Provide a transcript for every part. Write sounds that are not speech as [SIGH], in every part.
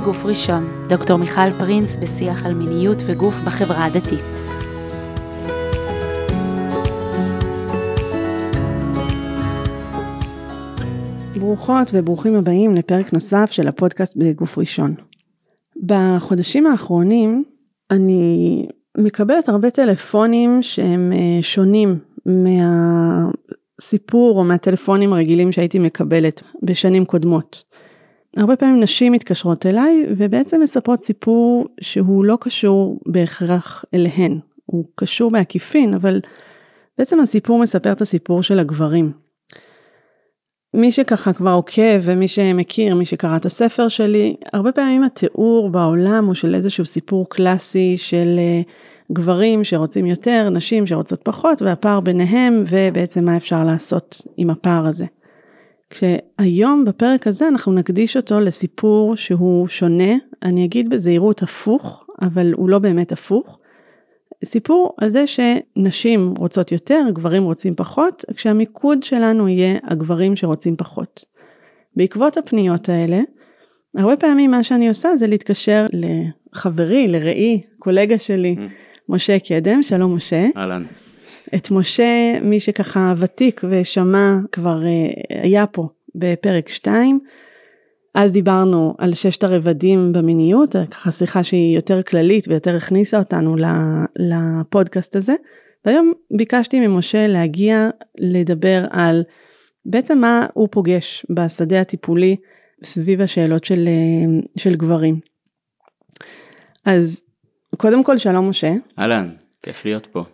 בגוף ראשון, דוקטור מיכל פרינס בשיח על מיניות וגוף בחברה הדתית. ברוכות וברוכים הבאים לפרק נוסף של הפודקאסט בגוף ראשון. בחודשים האחרונים אני מקבלת הרבה טלפונים שהם אה, שונים מהסיפור או מהטלפונים הרגילים שהייתי מקבלת בשנים קודמות. הרבה פעמים נשים מתקשרות אליי ובעצם מספרות סיפור שהוא לא קשור בהכרח אליהן, הוא קשור בעקיפין אבל בעצם הסיפור מספר את הסיפור של הגברים. מי שככה כבר עוקב ומי שמכיר, מי שקרא את הספר שלי, הרבה פעמים התיאור בעולם הוא של איזשהו סיפור קלאסי של אה, גברים שרוצים יותר, נשים שרוצות פחות והפער ביניהם ובעצם מה אפשר לעשות עם הפער הזה. כשהיום בפרק הזה אנחנו נקדיש אותו לסיפור שהוא שונה, אני אגיד בזהירות הפוך, אבל הוא לא באמת הפוך. סיפור על זה שנשים רוצות יותר, גברים רוצים פחות, כשהמיקוד שלנו יהיה הגברים שרוצים פחות. בעקבות הפניות האלה, הרבה פעמים מה שאני עושה זה להתקשר לחברי, לראי, קולגה שלי, mm. משה קדם, שלום משה. אהלן. את משה, מי שככה ותיק ושמע כבר אה, היה פה בפרק 2. אז דיברנו על ששת הרבדים במיניות, ככה שיחה שהיא יותר כללית ויותר הכניסה אותנו לפודקאסט הזה. והיום ביקשתי ממשה להגיע לדבר על בעצם מה הוא פוגש בשדה הטיפולי סביב השאלות של, אה, של גברים. אז קודם כל שלום משה. אהלן, כיף להיות פה.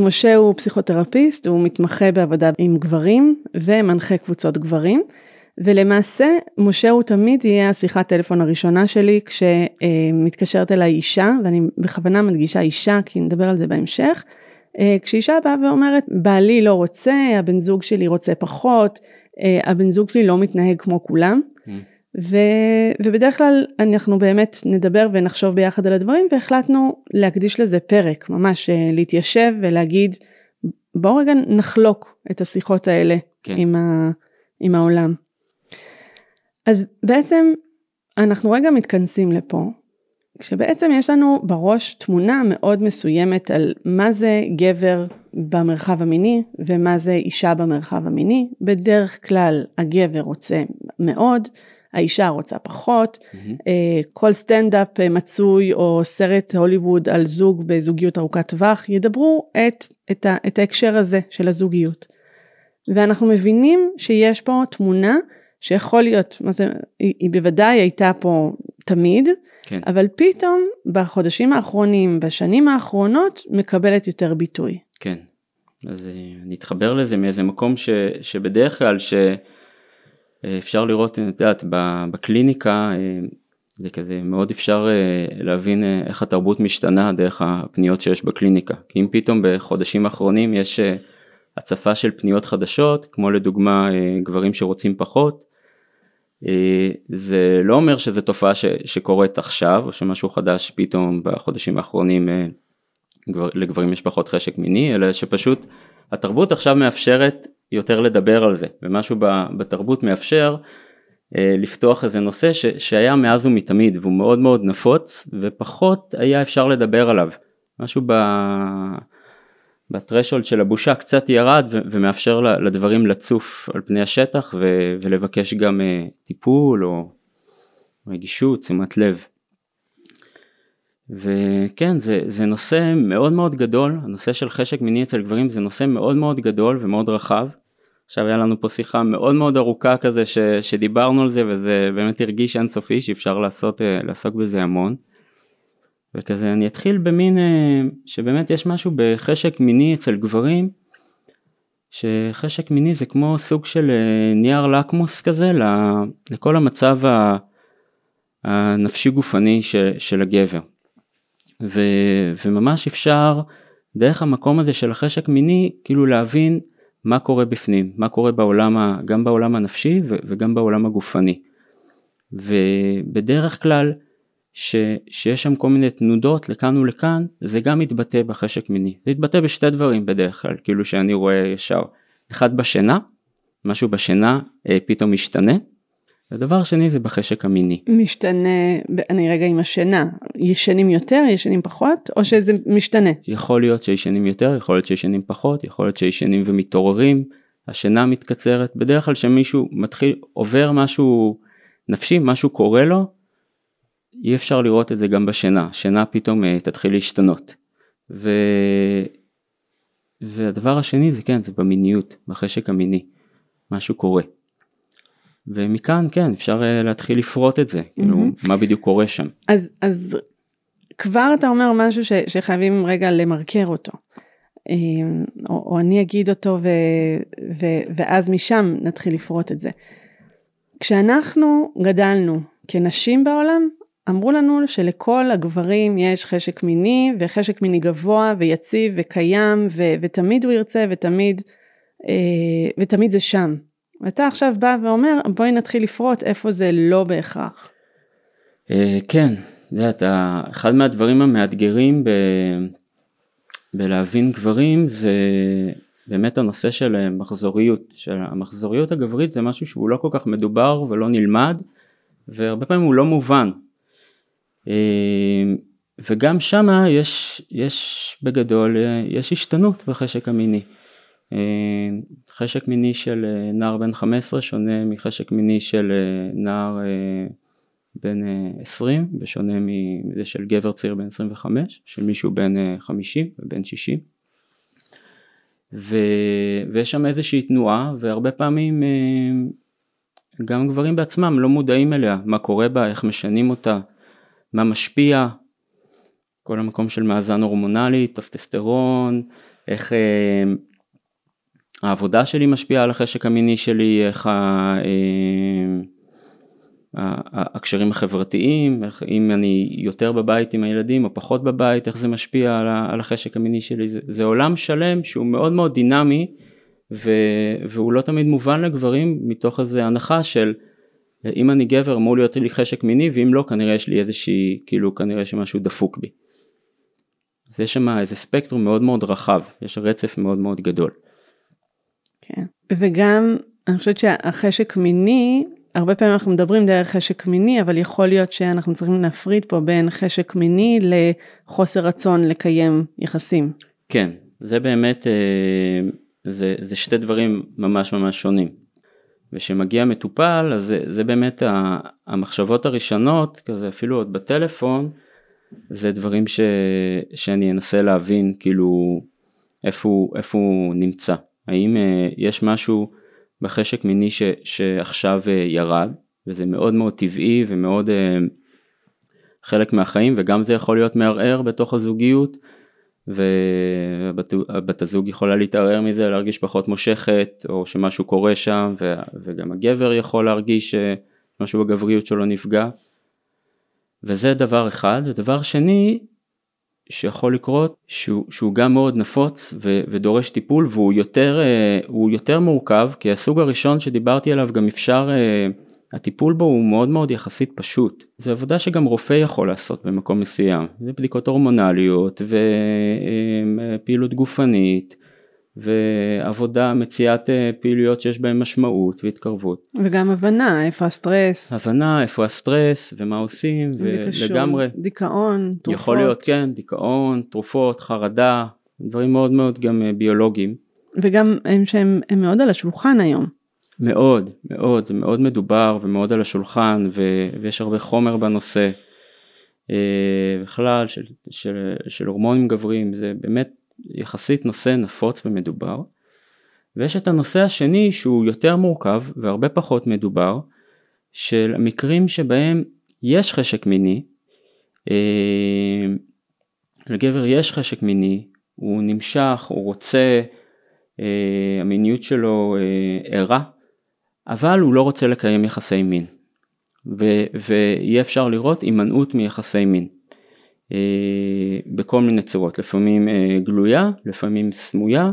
משה הוא פסיכותרפיסט, הוא מתמחה בעבודה עם גברים ומנחה קבוצות גברים. ולמעשה, משה הוא תמיד יהיה השיחת טלפון הראשונה שלי כשמתקשרת אליי אישה, ואני בכוונה מדגישה אישה כי נדבר על זה בהמשך. כשאישה באה ואומרת, בעלי לא רוצה, הבן זוג שלי רוצה פחות, הבן זוג שלי לא מתנהג כמו כולם. ו, ובדרך כלל אנחנו באמת נדבר ונחשוב ביחד על הדברים והחלטנו להקדיש לזה פרק, ממש אה, להתיישב ולהגיד בואו רגע נחלוק את השיחות האלה כן. עם, ה, עם העולם. אז בעצם אנחנו רגע מתכנסים לפה, כשבעצם יש לנו בראש תמונה מאוד מסוימת על מה זה גבר במרחב המיני ומה זה אישה במרחב המיני. בדרך כלל הגבר רוצה מאוד, האישה רוצה פחות, mm-hmm. כל סטנדאפ מצוי או סרט הוליווד על זוג בזוגיות ארוכת טווח ידברו את, את, ה, את ההקשר הזה של הזוגיות. ואנחנו מבינים שיש פה תמונה שיכול להיות, מה זה, היא, היא בוודאי הייתה פה תמיד, כן. אבל פתאום בחודשים האחרונים, בשנים האחרונות, מקבלת יותר ביטוי. כן, אז אה, אני אתחבר לזה מאיזה מקום ש, שבדרך כלל שאפשר לראות, את יודעת, בקליניקה, אה, זה כזה מאוד אפשר אה, להבין איך התרבות משתנה דרך הפניות שיש בקליניקה. כי אם פתאום בחודשים האחרונים יש הצפה של פניות חדשות, כמו לדוגמה גברים שרוצים פחות, אה, זה לא אומר שזו תופעה ש, שקורית עכשיו או שמשהו חדש פתאום בחודשים האחרונים אה, לגברים יש פחות חשק מיני אלא שפשוט התרבות עכשיו מאפשרת יותר לדבר על זה ומשהו בתרבות מאפשר אה, לפתוח איזה נושא ש, שהיה מאז ומתמיד והוא מאוד מאוד נפוץ ופחות היה אפשר לדבר עליו משהו ב... בטרשולד של הבושה קצת ירד ו- ומאפשר לדברים לצוף על פני השטח ו- ולבקש גם uh, טיפול או רגישות, שימת לב. וכן, זה, זה נושא מאוד מאוד גדול, הנושא של חשק מיני אצל גברים זה נושא מאוד מאוד גדול ומאוד רחב. עכשיו היה לנו פה שיחה מאוד מאוד ארוכה כזה ש, שדיברנו על זה וזה באמת הרגיש אינסופי שאפשר לעשות, uh, לעסוק בזה המון. וכזה אני אתחיל במין אה, שבאמת יש משהו בחשק מיני אצל גברים שחשק מיני זה כמו סוג של אה, נייר לקמוס כזה לכל המצב הנפשי גופני של הגבר ו, וממש אפשר דרך המקום הזה של החשק מיני כאילו להבין מה קורה בפנים מה קורה בעולם גם בעולם הנפשי וגם בעולם הגופני ובדרך כלל ש, שיש שם כל מיני תנודות לכאן ולכאן, זה גם מתבטא בחשק מיני. זה מתבטא בשתי דברים בדרך כלל, כאילו שאני רואה ישר. אחד בשינה, משהו בשינה אה, פתאום משתנה, הדבר השני זה בחשק המיני. משתנה, אני רגע עם השינה, ישנים יותר, ישנים פחות, או שזה משתנה? יכול להיות שישנים יותר, יכול להיות שישנים פחות, יכול להיות שישנים ומתעוררים, השינה מתקצרת, בדרך כלל כשמישהו מתחיל, עובר משהו נפשי, משהו קורה לו, אי אפשר לראות את זה גם בשינה, שינה פתאום uh, תתחיל להשתנות. ו... והדבר השני זה כן, זה במיניות, בחשק המיני, משהו קורה. ומכאן כן אפשר uh, להתחיל לפרוט את זה, mm-hmm. כאילו מה בדיוק קורה שם. אז, אז כבר אתה אומר משהו ש, שחייבים רגע למרקר אותו. אמ, או, או אני אגיד אותו ו, ו, ואז משם נתחיל לפרוט את זה. כשאנחנו גדלנו כנשים בעולם, אמרו לנו שלכל הגברים יש חשק מיני וחשק מיני גבוה ויציב וקיים ו, ותמיד הוא ירצה ותמיד, אה, ותמיד זה שם. ואתה עכשיו בא ואומר בואי נתחיל לפרוט איפה זה לא בהכרח. אה, כן, יודעת, אחד מהדברים המאתגרים ב... בלהבין גברים זה באמת הנושא של מחזוריות, של המחזוריות הגברית זה משהו שהוא לא כל כך מדובר ולא נלמד והרבה פעמים הוא לא מובן. אה, וגם שמה יש, יש בגדול, יש השתנות בחשק המיני. אה, חשק מיני של נער בן 15 שונה מחשק מיני של נער בן 20, אה, בשונה מזה של גבר צעיר בן 25, של מישהו בן 50 אה, ובן 60. ו... ויש שם איזושהי תנועה, והרבה פעמים אה, גם גברים בעצמם לא מודעים אליה, מה קורה בה, איך משנים אותה, מה משפיע, כל המקום של מאזן הורמונלי, טסטסטרון, איך העבודה שלי משפיעה על החשק המיני שלי, איך ה... הקשרים החברתיים, אם אני יותר בבית עם הילדים או פחות בבית, איך זה משפיע על החשק המיני שלי, זה, זה עולם שלם שהוא מאוד מאוד דינמי ו, והוא לא תמיד מובן לגברים מתוך איזה הנחה של אם אני גבר אמור להיות לי חשק מיני ואם לא כנראה יש לי איזושהי, כאילו כנראה שמשהו דפוק בי. אז יש שם איזה ספקטרום מאוד מאוד רחב, יש רצף מאוד מאוד גדול. כן, וגם אני חושבת שהחשק מיני הרבה פעמים אנחנו מדברים דרך חשק מיני, אבל יכול להיות שאנחנו צריכים להפריד פה בין חשק מיני לחוסר רצון לקיים יחסים. כן, זה באמת, אה, זה, זה שתי דברים ממש ממש שונים. וכשמגיע מטופל, אז זה, זה באמת המחשבות הראשונות, כזה אפילו עוד בטלפון, זה דברים ש, שאני אנסה להבין כאילו איפה, איפה הוא נמצא. האם אה, יש משהו בחשק מיני ש, שעכשיו אה, ירד, וזה מאוד מאוד טבעי ומאוד אה, חלק מהחיים, וגם זה יכול להיות מערער בתוך הזוגיות, ובת הזוג יכולה להתערער מזה, להרגיש פחות מושכת, או שמשהו קורה שם, ו, וגם הגבר יכול להרגיש שמשהו בגבריות שלו נפגע. וזה דבר אחד. ודבר שני, שיכול לקרות שהוא, שהוא גם מאוד נפוץ ו, ודורש טיפול והוא יותר, uh, יותר מורכב כי הסוג הראשון שדיברתי עליו גם אפשר, uh, הטיפול בו הוא מאוד מאוד יחסית פשוט. זו עבודה שגם רופא יכול לעשות במקום מסוים. זה בדיקות הורמונליות ופעילות אה, גופנית ועבודה, מציאת אה, פעילויות שיש בהן משמעות והתקרבות. וגם הבנה, איפה הסטרס. הבנה, איפה הסטרס ומה עושים, ולגמרי. דיכאון, תרופות. יכול להיות, כן, דיכאון, תרופות, חרדה, דברים מאוד מאוד גם אה, ביולוגיים. וגם הם שהם הם מאוד על השולחן היום. מאוד, מאוד, זה מאוד מדובר ומאוד על השולחן, ו, ויש הרבה חומר בנושא. אה, בכלל של, של, של הורמונים גבריים, זה באמת יחסית נושא נפוץ ומדובר, ויש את הנושא השני שהוא יותר מורכב והרבה פחות מדובר, של המקרים שבהם יש חשק מיני, אה, לגבר יש חשק מיני, הוא נמשך, הוא רוצה, אה, המיניות שלו אה, ערה, אבל הוא לא רוצה לקיים יחסי מין. ויהיה אפשר לראות הימנעות מיחסי מין. אה, בכל מיני צורות, לפעמים אה, גלויה, לפעמים סמויה,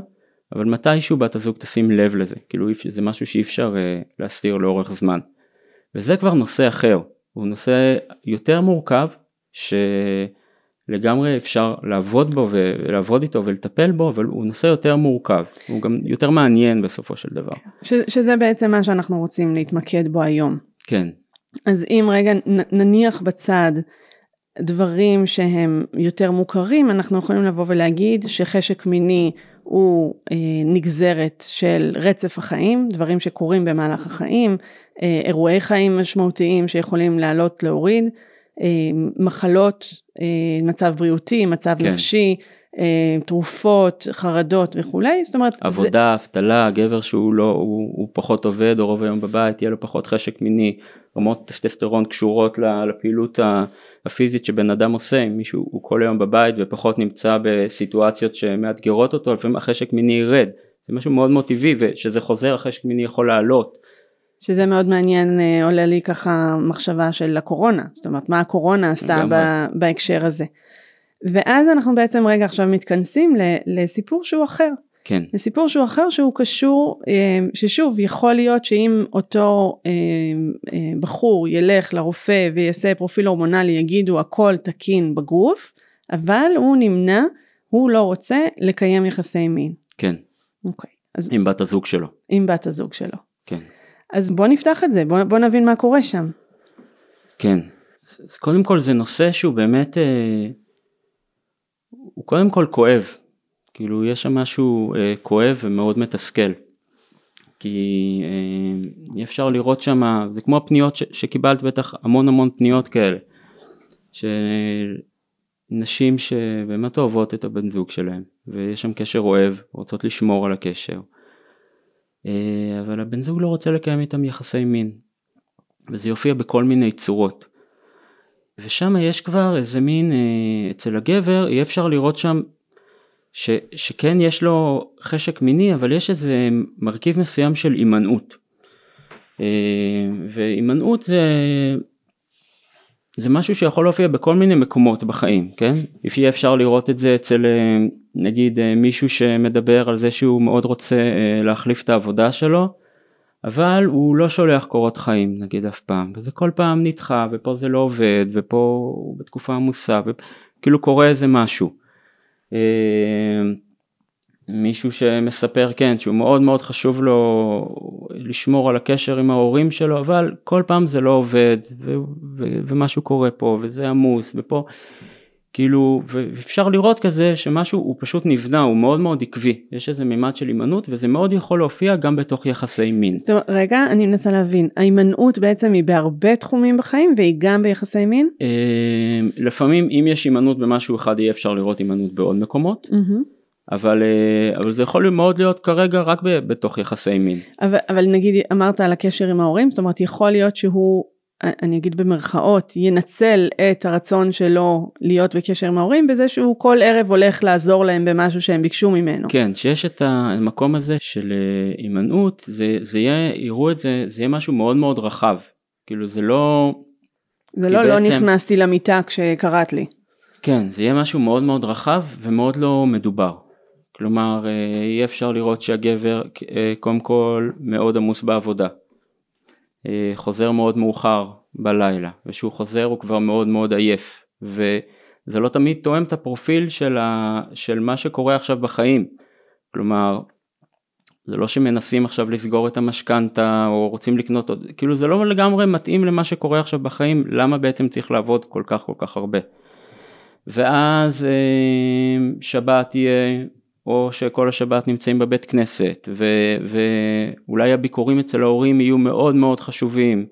אבל מתישהו בת הזוג תשים לב לזה, כאילו זה משהו שאי אפשר אה, להסתיר לאורך זמן. וזה כבר נושא אחר, הוא נושא יותר מורכב, שלגמרי אפשר לעבוד בו ולעבוד איתו ולטפל בו, אבל הוא נושא יותר מורכב, הוא גם יותר מעניין בסופו של דבר. ש, שזה בעצם מה שאנחנו רוצים להתמקד בו היום. כן, אז אם רגע נניח בצד דברים שהם יותר מוכרים, אנחנו יכולים לבוא ולהגיד שחשק מיני הוא אה, נגזרת של רצף החיים, דברים שקורים במהלך החיים, אה, אירועי חיים משמעותיים שיכולים לעלות להוריד, אה, מחלות, אה, מצב בריאותי, מצב כן. נפשי, תרופות, חרדות וכולי, זאת אומרת, זה, עבודה, אבטלה, גבר שהוא לא, הוא, הוא פחות עובד או רוב היום בבית, יהיה לו פחות חשק מיני, רמות טסטסטרון קשורות לפעילות הפיזית שבן אדם עושה, אם מישהו הוא כל היום בבית ופחות נמצא בסיטואציות שמאתגרות אותו, לפעמים החשק מיני ירד, זה משהו מאוד מאוד טבעי וכשזה חוזר החשק מיני יכול לעלות, שזה מאוד מעניין, אה, עולה לי ככה מחשבה של הקורונה, זאת אומרת מה הקורונה עשתה. ב- בהקשר הזה. ואז אנחנו בעצם רגע עכשיו מתכנסים לסיפור שהוא אחר, כן, לסיפור שהוא אחר שהוא קשור, אה, ששוב יכול להיות שאם אותו אה, אה, בחור ילך לרופא ויעשה פרופיל הורמונלי יגידו הכל תקין בגוף, אבל הוא נמנע, הוא לא רוצה לקיים יחסי מין. כן, אוקיי, אז עם בת הזוג שלו, עם בת הזוג שלו. כן. אז בוא נפתח את זה, בוא, בוא נבין מה קורה שם. כן, אז קודם כל זה נושא שהוא באמת, אה, הוא קודם כל כואב, כאילו יש שם משהו אה, כואב ומאוד מתסכל, כי אה, אי אפשר לראות שם, זה כמו הפניות ש, שקיבלת בטח המון המון פניות כאלה, שנשים שבאמת אוהבות את הבן זוג שלהם, ויש שם קשר אוהב, רוצות לשמור על הקשר, אה, אבל הבן זוג לא רוצה לקיים איתם יחסי מין, וזה יופיע בכל מיני צורות. ושם יש כבר איזה מין, אה, אצל הגבר, יהיה אפשר לראות שם ש, שכן יש לו חשק מיני, אבל יש איזה מרכיב מסוים של הימנעות. אה, והימנעות זה, זה משהו שיכול להופיע בכל מיני מקומות בחיים, כן? יהיה אפשר לראות את זה אצל אה, נגיד מישהו שמדבר על זה שהוא מאוד רוצה להחליף את העבודה שלו, אבל הוא לא שולח קורות חיים נגיד אף פעם, וזה כל פעם נדחה, ופה זה לא עובד, ופה הוא בתקופה עמוסה, וכאילו קורה איזה משהו. אה, מישהו שמספר כן שהוא מאוד מאוד חשוב לו לשמור על הקשר עם ההורים שלו אבל כל פעם זה לא עובד ו- ו- ומשהו קורה פה וזה עמוס ופה כאילו ואפשר לראות כזה שמשהו הוא פשוט נבנה הוא מאוד מאוד עקבי יש איזה מימד של הימנעות וזה מאוד יכול להופיע גם בתוך יחסי מין. זאת אומרת, רגע, אני מנסה להבין, ההימנעות בעצם היא בהרבה תחומים בחיים והיא גם ביחסי מין? אה, לפעמים אם יש הימנעות במשהו אחד יהיה אפשר לראות הימנעות בעוד מקומות. אבל אה, אבל זה יכול מאוד להיות כרגע רק בתוך יחסי מין. אבל, אבל נגיד אמרת על הקשר עם ההורים, זאת אומרת יכול להיות שהוא, אני אגיד במרכאות, ינצל את הרצון שלו להיות בקשר עם ההורים בזה שהוא כל ערב הולך לעזור להם במשהו שהם ביקשו ממנו. כן, שיש את המקום הזה של אה, הימנעות, זה, זה יהיה, יראו את זה, זה יהיה משהו מאוד מאוד רחב. כאילו זה לא, זה לא, לא בעצם- נכנסתי למיטה כשקראת לי. כן, זה יהיה משהו מאוד מאוד רחב ומאוד לא מדובר. כלומר, אה, יהיה אפשר לראות שהגבר אה, קודם כל מאוד עמוס בעבודה. אה, חוזר מאוד מאוחר בלילה, וכשהוא חוזר הוא כבר מאוד מאוד עייף. וזה לא תמיד תואם את הפרופיל של, ה, של מה שקורה עכשיו בחיים. כלומר, זה לא שמנסים עכשיו לסגור את המשכנתה או רוצים לקנות עוד, כאילו זה לא לגמרי מתאים למה שקורה עכשיו בחיים, למה בעצם צריך לעבוד כל כך כל כך הרבה. ואז אה, שבת יהיה, או שכל השבת נמצאים בבית כנסת, ו, ואולי הביקורים אצל ההורים יהיו מאוד מאוד חשובים.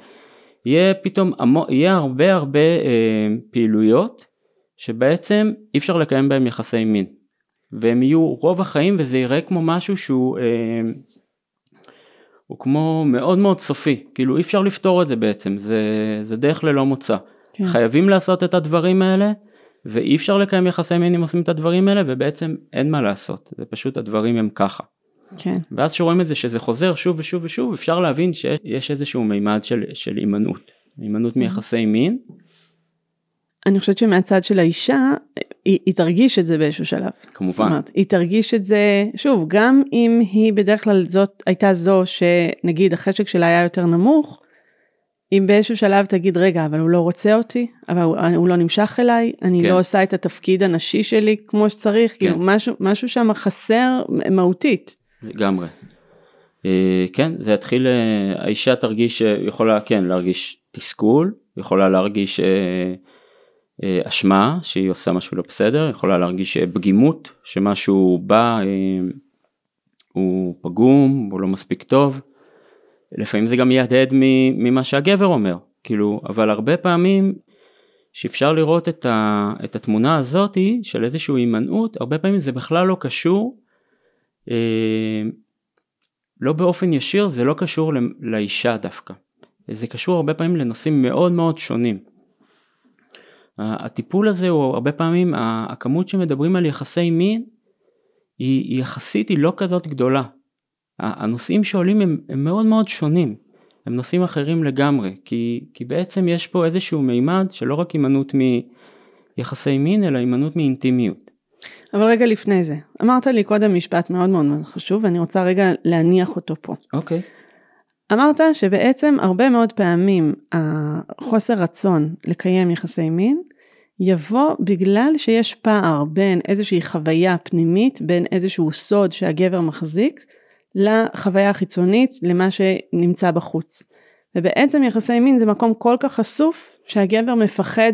יהיה פתאום, המו, יהיה הרבה הרבה אה, פעילויות שבעצם אי אפשר לקיים בהם יחסי מין. והם יהיו רוב החיים וזה יראה כמו משהו שהוא אה, הוא כמו מאוד מאוד סופי, כאילו אי אפשר לפתור את זה בעצם, זה, זה דרך ללא מוצא. כן. חייבים לעשות את הדברים האלה ואי אפשר לקיים יחסי מין אם עושים את הדברים האלה ובעצם אין מה לעשות, זה פשוט הדברים הם ככה. כן. ואז שרואים את זה שזה חוזר שוב ושוב ושוב אפשר להבין שיש איזשהו מימד של, של הימנעות, הימנעות מיחסי מין. אני חושבת שמהצד של האישה, היא, היא תרגיש את זה באיזשהו שלב. זאת כמובן, אומרת, היא תרגיש את זה, שוב, גם אם היא בדרך כלל זאת, הייתה זו שנגיד החשק שלה היה יותר נמוך, אם באיזשהו שלב תגיד, רגע, אבל הוא לא רוצה אותי, אבל הוא, הוא לא נמשך אליי, אני כן. לא עושה את התפקיד הנשי שלי כמו שצריך, כן. כאילו משהו, משהו שם חסר מהותית. לגמרי. אה, כן, זה יתחיל, אה, האישה תרגיש, אה, יכולה כן להרגיש תסכול, יכולה להרגיש אשמה שהיא עושה משהו לא בסדר, יכולה להרגיש פגימות, שמשהו בא, הוא פגום, הוא לא מספיק טוב, לפעמים זה גם יהדהד ממה שהגבר אומר, כאילו, אבל הרבה פעמים שאפשר לראות את, ה, את התמונה הזאתי של איזושהי הימנעות, הרבה פעמים זה בכלל לא קשור אה, לא באופן ישיר זה לא קשור לאישה דווקא, זה קשור הרבה פעמים לנושאים מאוד מאוד שונים. הטיפול הזה הוא הרבה פעמים, הכמות שמדברים על יחסי מין היא, היא יחסית היא לא כזאת גדולה. הנושאים שעולים הם, הם מאוד מאוד שונים, הם נושאים אחרים לגמרי, כי, כי בעצם יש פה איזשהו מימד שלא רק הימנעות מיחסי מין אלא הימנעות מאינטימיות. אבל רגע לפני זה, אמרת לי קודם משפט מאוד מאוד חשוב ואני רוצה רגע להניח אותו פה. אוקיי. Okay. אמרת שבעצם הרבה מאוד פעמים החוסר רצון לקיים יחסי מין יבוא בגלל שיש פער בין איזושהי חוויה פנימית, בין איזשהו סוד שהגבר מחזיק, לחוויה החיצונית, למה שנמצא בחוץ. ובעצם יחסי מין זה מקום כל כך חשוף שהגבר מפחד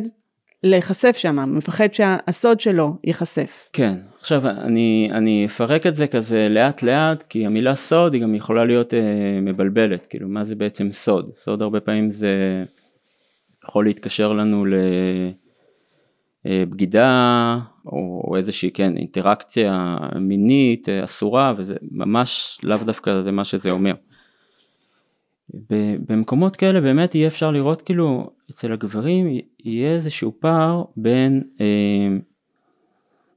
להיחשף שם, מפחד שהסוד שלו ייחשף. כן, עכשיו אני, אני אפרק את זה כזה לאט לאט, כי המילה סוד היא גם יכולה להיות אה, מבלבלת, כאילו מה זה בעצם סוד? סוד הרבה פעמים זה יכול להתקשר לנו לבגידה, אה, או, או איזושהי כן אינטראקציה מינית אה, אסורה, וזה ממש לאו דווקא זה מה שזה אומר. במקומות כאלה באמת יהיה אפשר לראות כאילו אצל הגברים יהיה איזשהו פער בין אה,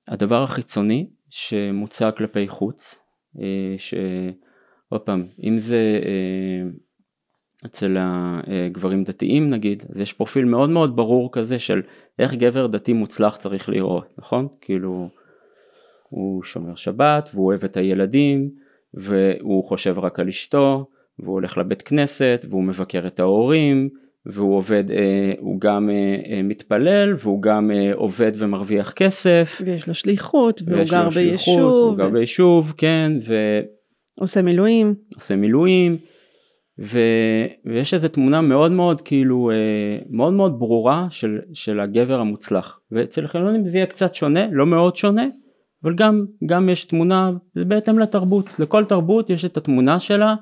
הדבר החיצוני שמוצג כלפי חוץ, אה, שעוד פעם, אם זה אה, אצל הגברים דתיים נגיד, אז יש פרופיל מאוד מאוד ברור כזה של איך גבר דתי מוצלח צריך לראות, נכון? כאילו הוא שומר שבת והוא אוהב את הילדים והוא חושב רק על אשתו והוא הולך לבית כנסת והוא מבקר את ההורים והוא עובד, אה, הוא גם אה, אה, מתפלל והוא גם עובד ומרוויח כסף. ויש לו שליחות והוא גר שליחות, ביישוב. הוא גר ביישוב, כן. ו... עושה מילואים. עושה מילואים. ו... ויש איזו תמונה מאוד מאוד כאילו מאוד מאוד ברורה של, של הגבר המוצלח ואצל החילונים זה יהיה קצת שונה לא מאוד שונה אבל גם גם יש תמונה זה בהתאם לתרבות לכל תרבות יש את התמונה שלה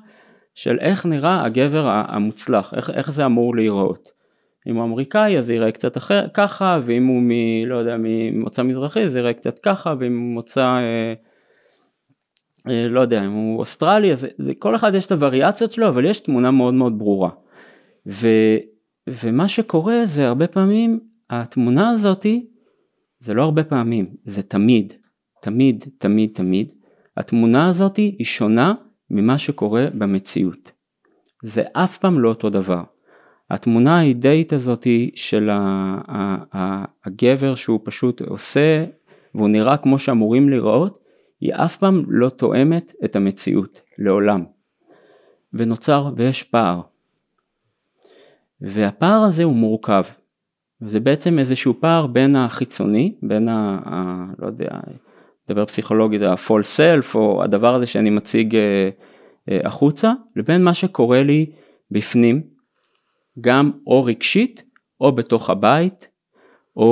של איך נראה הגבר המוצלח, איך, איך זה אמור להיראות. אם הוא אמריקאי אז זה ייראה קצת אחר, ככה, ואם הוא מ... לא יודע, ממוצא מזרחי זה ייראה קצת ככה, ואם הוא מוצא, אה, אה, לא יודע, אם הוא אוסטרלי, אז כל אחד יש את הווריאציות שלו, אבל יש תמונה מאוד מאוד ברורה. ו, ומה שקורה זה הרבה פעמים, התמונה הזאתי, זה לא הרבה פעמים, זה תמיד, תמיד, תמיד, תמיד, התמונה הזאתי היא שונה ממה שקורה במציאות. זה אף פעם לא אותו דבר. התמונה האידאית הזאת של הגבר שהוא פשוט עושה והוא נראה כמו שאמורים לראות, היא אף פעם לא תואמת את המציאות, לעולם. ונוצר, ויש פער. והפער הזה הוא מורכב. זה בעצם איזשהו פער בין החיצוני, בין ה... ה לא יודע, נדבר פסיכולוגית, ה-fall self, או הדבר הזה שאני מציג אה, אה, החוצה, לבין מה שקורה לי בפנים, גם או רגשית, או בתוך הבית, או,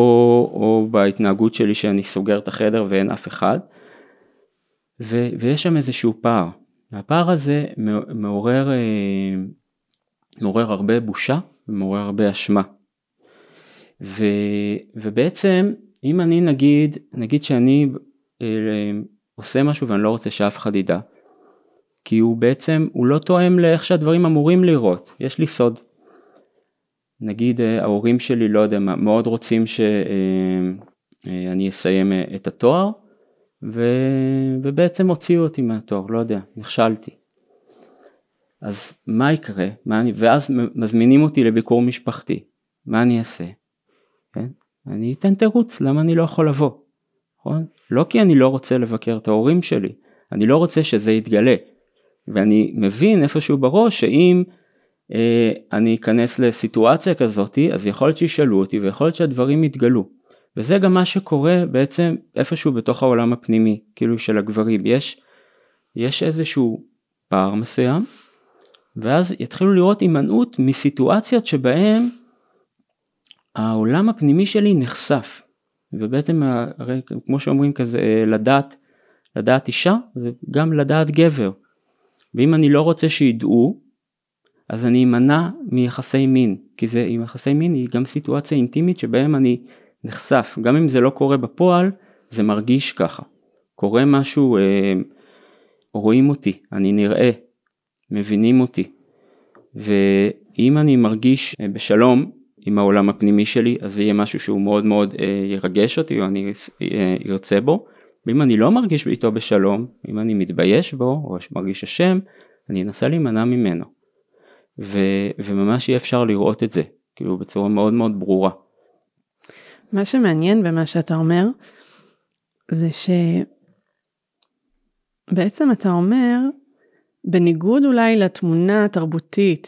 או בהתנהגות שלי שאני סוגר את החדר ואין אף אחד. ו, ויש שם איזשהו פער. הפער הזה מעורר, אה, מעורר הרבה בושה ומעורר הרבה אשמה. ו, ובעצם אם אני נגיד, נגיד שאני אה, עושה משהו ואני לא רוצה שאף אחד ידע, כי הוא בעצם, הוא לא תואם לאיך שהדברים אמורים לראות, יש לי סוד. נגיד אה, ההורים שלי, לא יודע מה, מאוד רוצים שאני אסיים את התואר, ו... ובעצם הוציאו אותי מהתואר, לא יודע, נכשלתי. אז מה יקרה? מה אני... ואז מזמינים אותי לביקור משפחתי, מה אני אעשה? כן? אני אתן תירוץ למה אני לא יכול לבוא. נכון? לא כי אני לא רוצה לבקר את ההורים שלי, אני לא רוצה שזה יתגלה. ואני מבין איפשהו בראש שאם אה, אני אכנס לסיטואציה כזאתי, אז יכול להיות שישאלו אותי ויכול להיות שהדברים יתגלו. וזה גם מה שקורה בעצם איפשהו בתוך העולם הפנימי, כאילו של הגברים. יש, יש איזשהו פער מסוים, ואז יתחילו לראות הימנעות מסיטואציות שבהם העולם הפנימי שלי נחשף. ובעצם הרי כמו שאומרים כזה לדעת, לדעת אישה זה גם לדעת גבר. ואם אני לא רוצה שידעו אז אני אמנע מיחסי מין, כי זה עם יחסי מין היא גם סיטואציה אינטימית שבהם אני נחשף, גם אם זה לא קורה בפועל, זה מרגיש ככה. קורה משהו, אה, רואים אותי, אני נראה, מבינים אותי. ואם אני מרגיש אה, בשלום עם העולם הפנימי שלי, אז זה יהיה משהו שהוא מאוד מאוד אה, ירגש אותי או אני אה, ארצה בו. ואם אני לא מרגיש איתו בשלום, אם אני מתבייש בו או מרגיש אשם, אני אנסה להימנע ממנו. ו, וממש אי אפשר לראות את זה, כאילו בצורה מאוד מאוד ברורה. מה שמעניין במה שאתה אומר, זה שבעצם אתה אומר, בניגוד אולי לתמונה התרבותית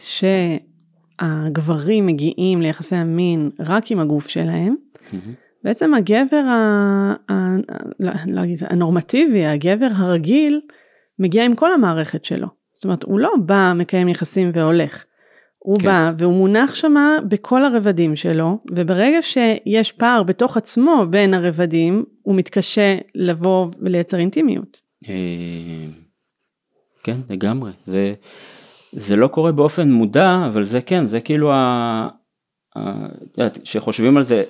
שהגברים מגיעים ליחסי המין רק עם הגוף שלהם, mm-hmm. בעצם הגבר ה... ה... לא, לא הנורמטיבי, הגבר הרגיל, מגיע עם כל המערכת שלו. זאת אומרת, הוא לא בא, מקיים יחסים והולך. הוא כן. בא והוא מונח שמה בכל הרבדים שלו, וברגע שיש פער בתוך עצמו בין הרבדים, הוא מתקשה לבוא ולייצר אינטימיות. אה, כן, לגמרי. זה, זה לא קורה באופן מודע, אבל זה כן, זה כאילו ה... כשחושבים על זה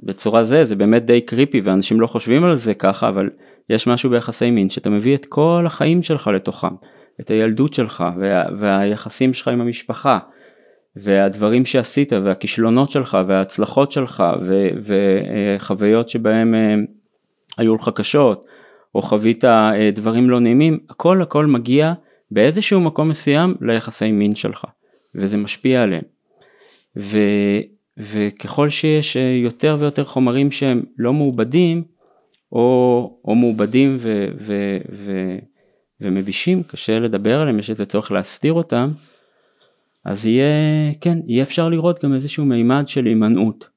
בצורה זה, זה באמת די קריפי ואנשים לא חושבים על זה ככה, אבל יש משהו ביחסי מין שאתה מביא את כל החיים שלך לתוכם. את הילדות שלך וה, והיחסים שלך עם המשפחה והדברים שעשית והכישלונות שלך וההצלחות שלך וחוויות שבהם אה, היו לך קשות או חווית אה, דברים לא נעימים הכל הכל מגיע באיזשהו מקום מסוים ליחסי מין שלך וזה משפיע עליהם. ו, וככל שיש אה, יותר ויותר חומרים שהם לא מעובדים או, או מעובדים ו, ו, ו, ומבישים, קשה לדבר עליהם, יש איזה צורך להסתיר אותם, אז יהיה, כן, יהיה אפשר לראות גם איזשהו מימד של הימנעות.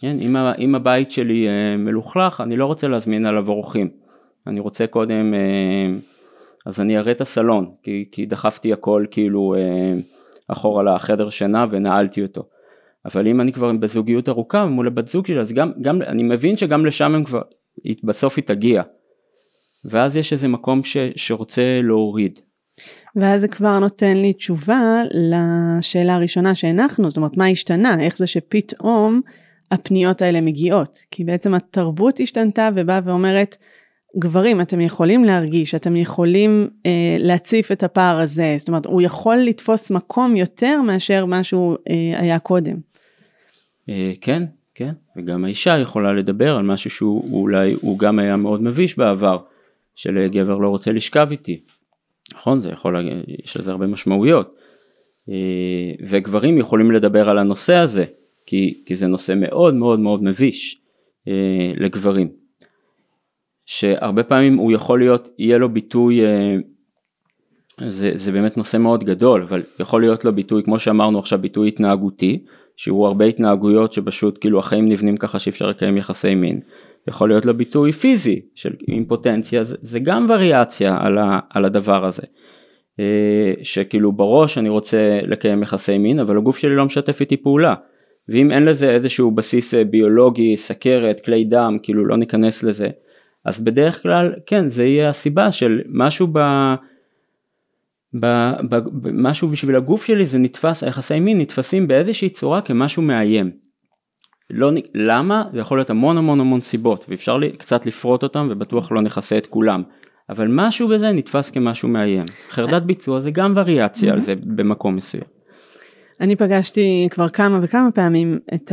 כן, אם, אם הבית שלי אה, מלוכלך, אני לא רוצה להזמין עליו אורחים. אני רוצה קודם, אה, אז אני אראה את הסלון, כי, כי דחפתי הכל כאילו אה, אחורה לחדר שינה ונעלתי אותו. אבל אם אני כבר בזוגיות ארוכה מול הבת זוג שלי, אז גם, גם, אני מבין שגם לשם הם כבר, בסוף היא תגיע. ואז יש איזה מקום ש, שרוצה להוריד. ואז זה כבר נותן לי תשובה לשאלה הראשונה שהנחנו, זאת אומרת מה השתנה, איך זה שפתאום הפניות האלה מגיעות, כי בעצם התרבות השתנתה ובאה ואומרת, גברים אתם יכולים להרגיש, אתם יכולים אה, להציף את הפער הזה, זאת אומרת הוא יכול לתפוס מקום יותר מאשר מה שהוא אה, היה קודם. אה, כן, כן, וגם האישה יכולה לדבר על משהו שהוא אולי הוא גם היה מאוד מביש בעבר. של גבר לא רוצה לשכב איתי. נכון? זה יכול, יש לזה הרבה משמעויות. אה, וגברים יכולים לדבר על הנושא הזה, כי, כי זה נושא מאוד מאוד מאוד מביש אה, לגברים. שהרבה פעמים הוא יכול להיות, יהיה לו ביטוי, אה, זה, זה באמת נושא מאוד גדול, אבל יכול להיות לו ביטוי, כמו שאמרנו עכשיו, ביטוי התנהגותי, שהוא הרבה התנהגויות שפשוט כאילו החיים נבנים ככה שאי אפשר לקיים יחסי מין. יכול להיות לו ביטוי פיזי של אימפוטנציה, זה, זה גם וריאציה על, ה, על הדבר הזה. אה, שכאילו בראש אני רוצה לקיים יחסי מין אבל הגוף שלי לא משתף איתי פעולה. ואם אין לזה איזשהו בסיס אה, ביולוגי, סכרת, כלי דם, כאילו לא ניכנס לזה, אז בדרך כלל כן זה יהיה הסיבה של משהו ב... ב, ב, ב, משהו בשביל הגוף שלי זה נתפס, היחסי מין נתפסים באיזושהי צורה כמשהו מאיים. לא, למה? זה יכול להיות המון המון המון סיבות ואפשר לי קצת לפרוט אותם ובטוח לא נכסה את כולם. אבל משהו בזה נתפס כמשהו מאיים. חרדת ביצוע זה גם וריאציה על זה במקום מסוים. אני פגשתי כבר כמה וכמה פעמים את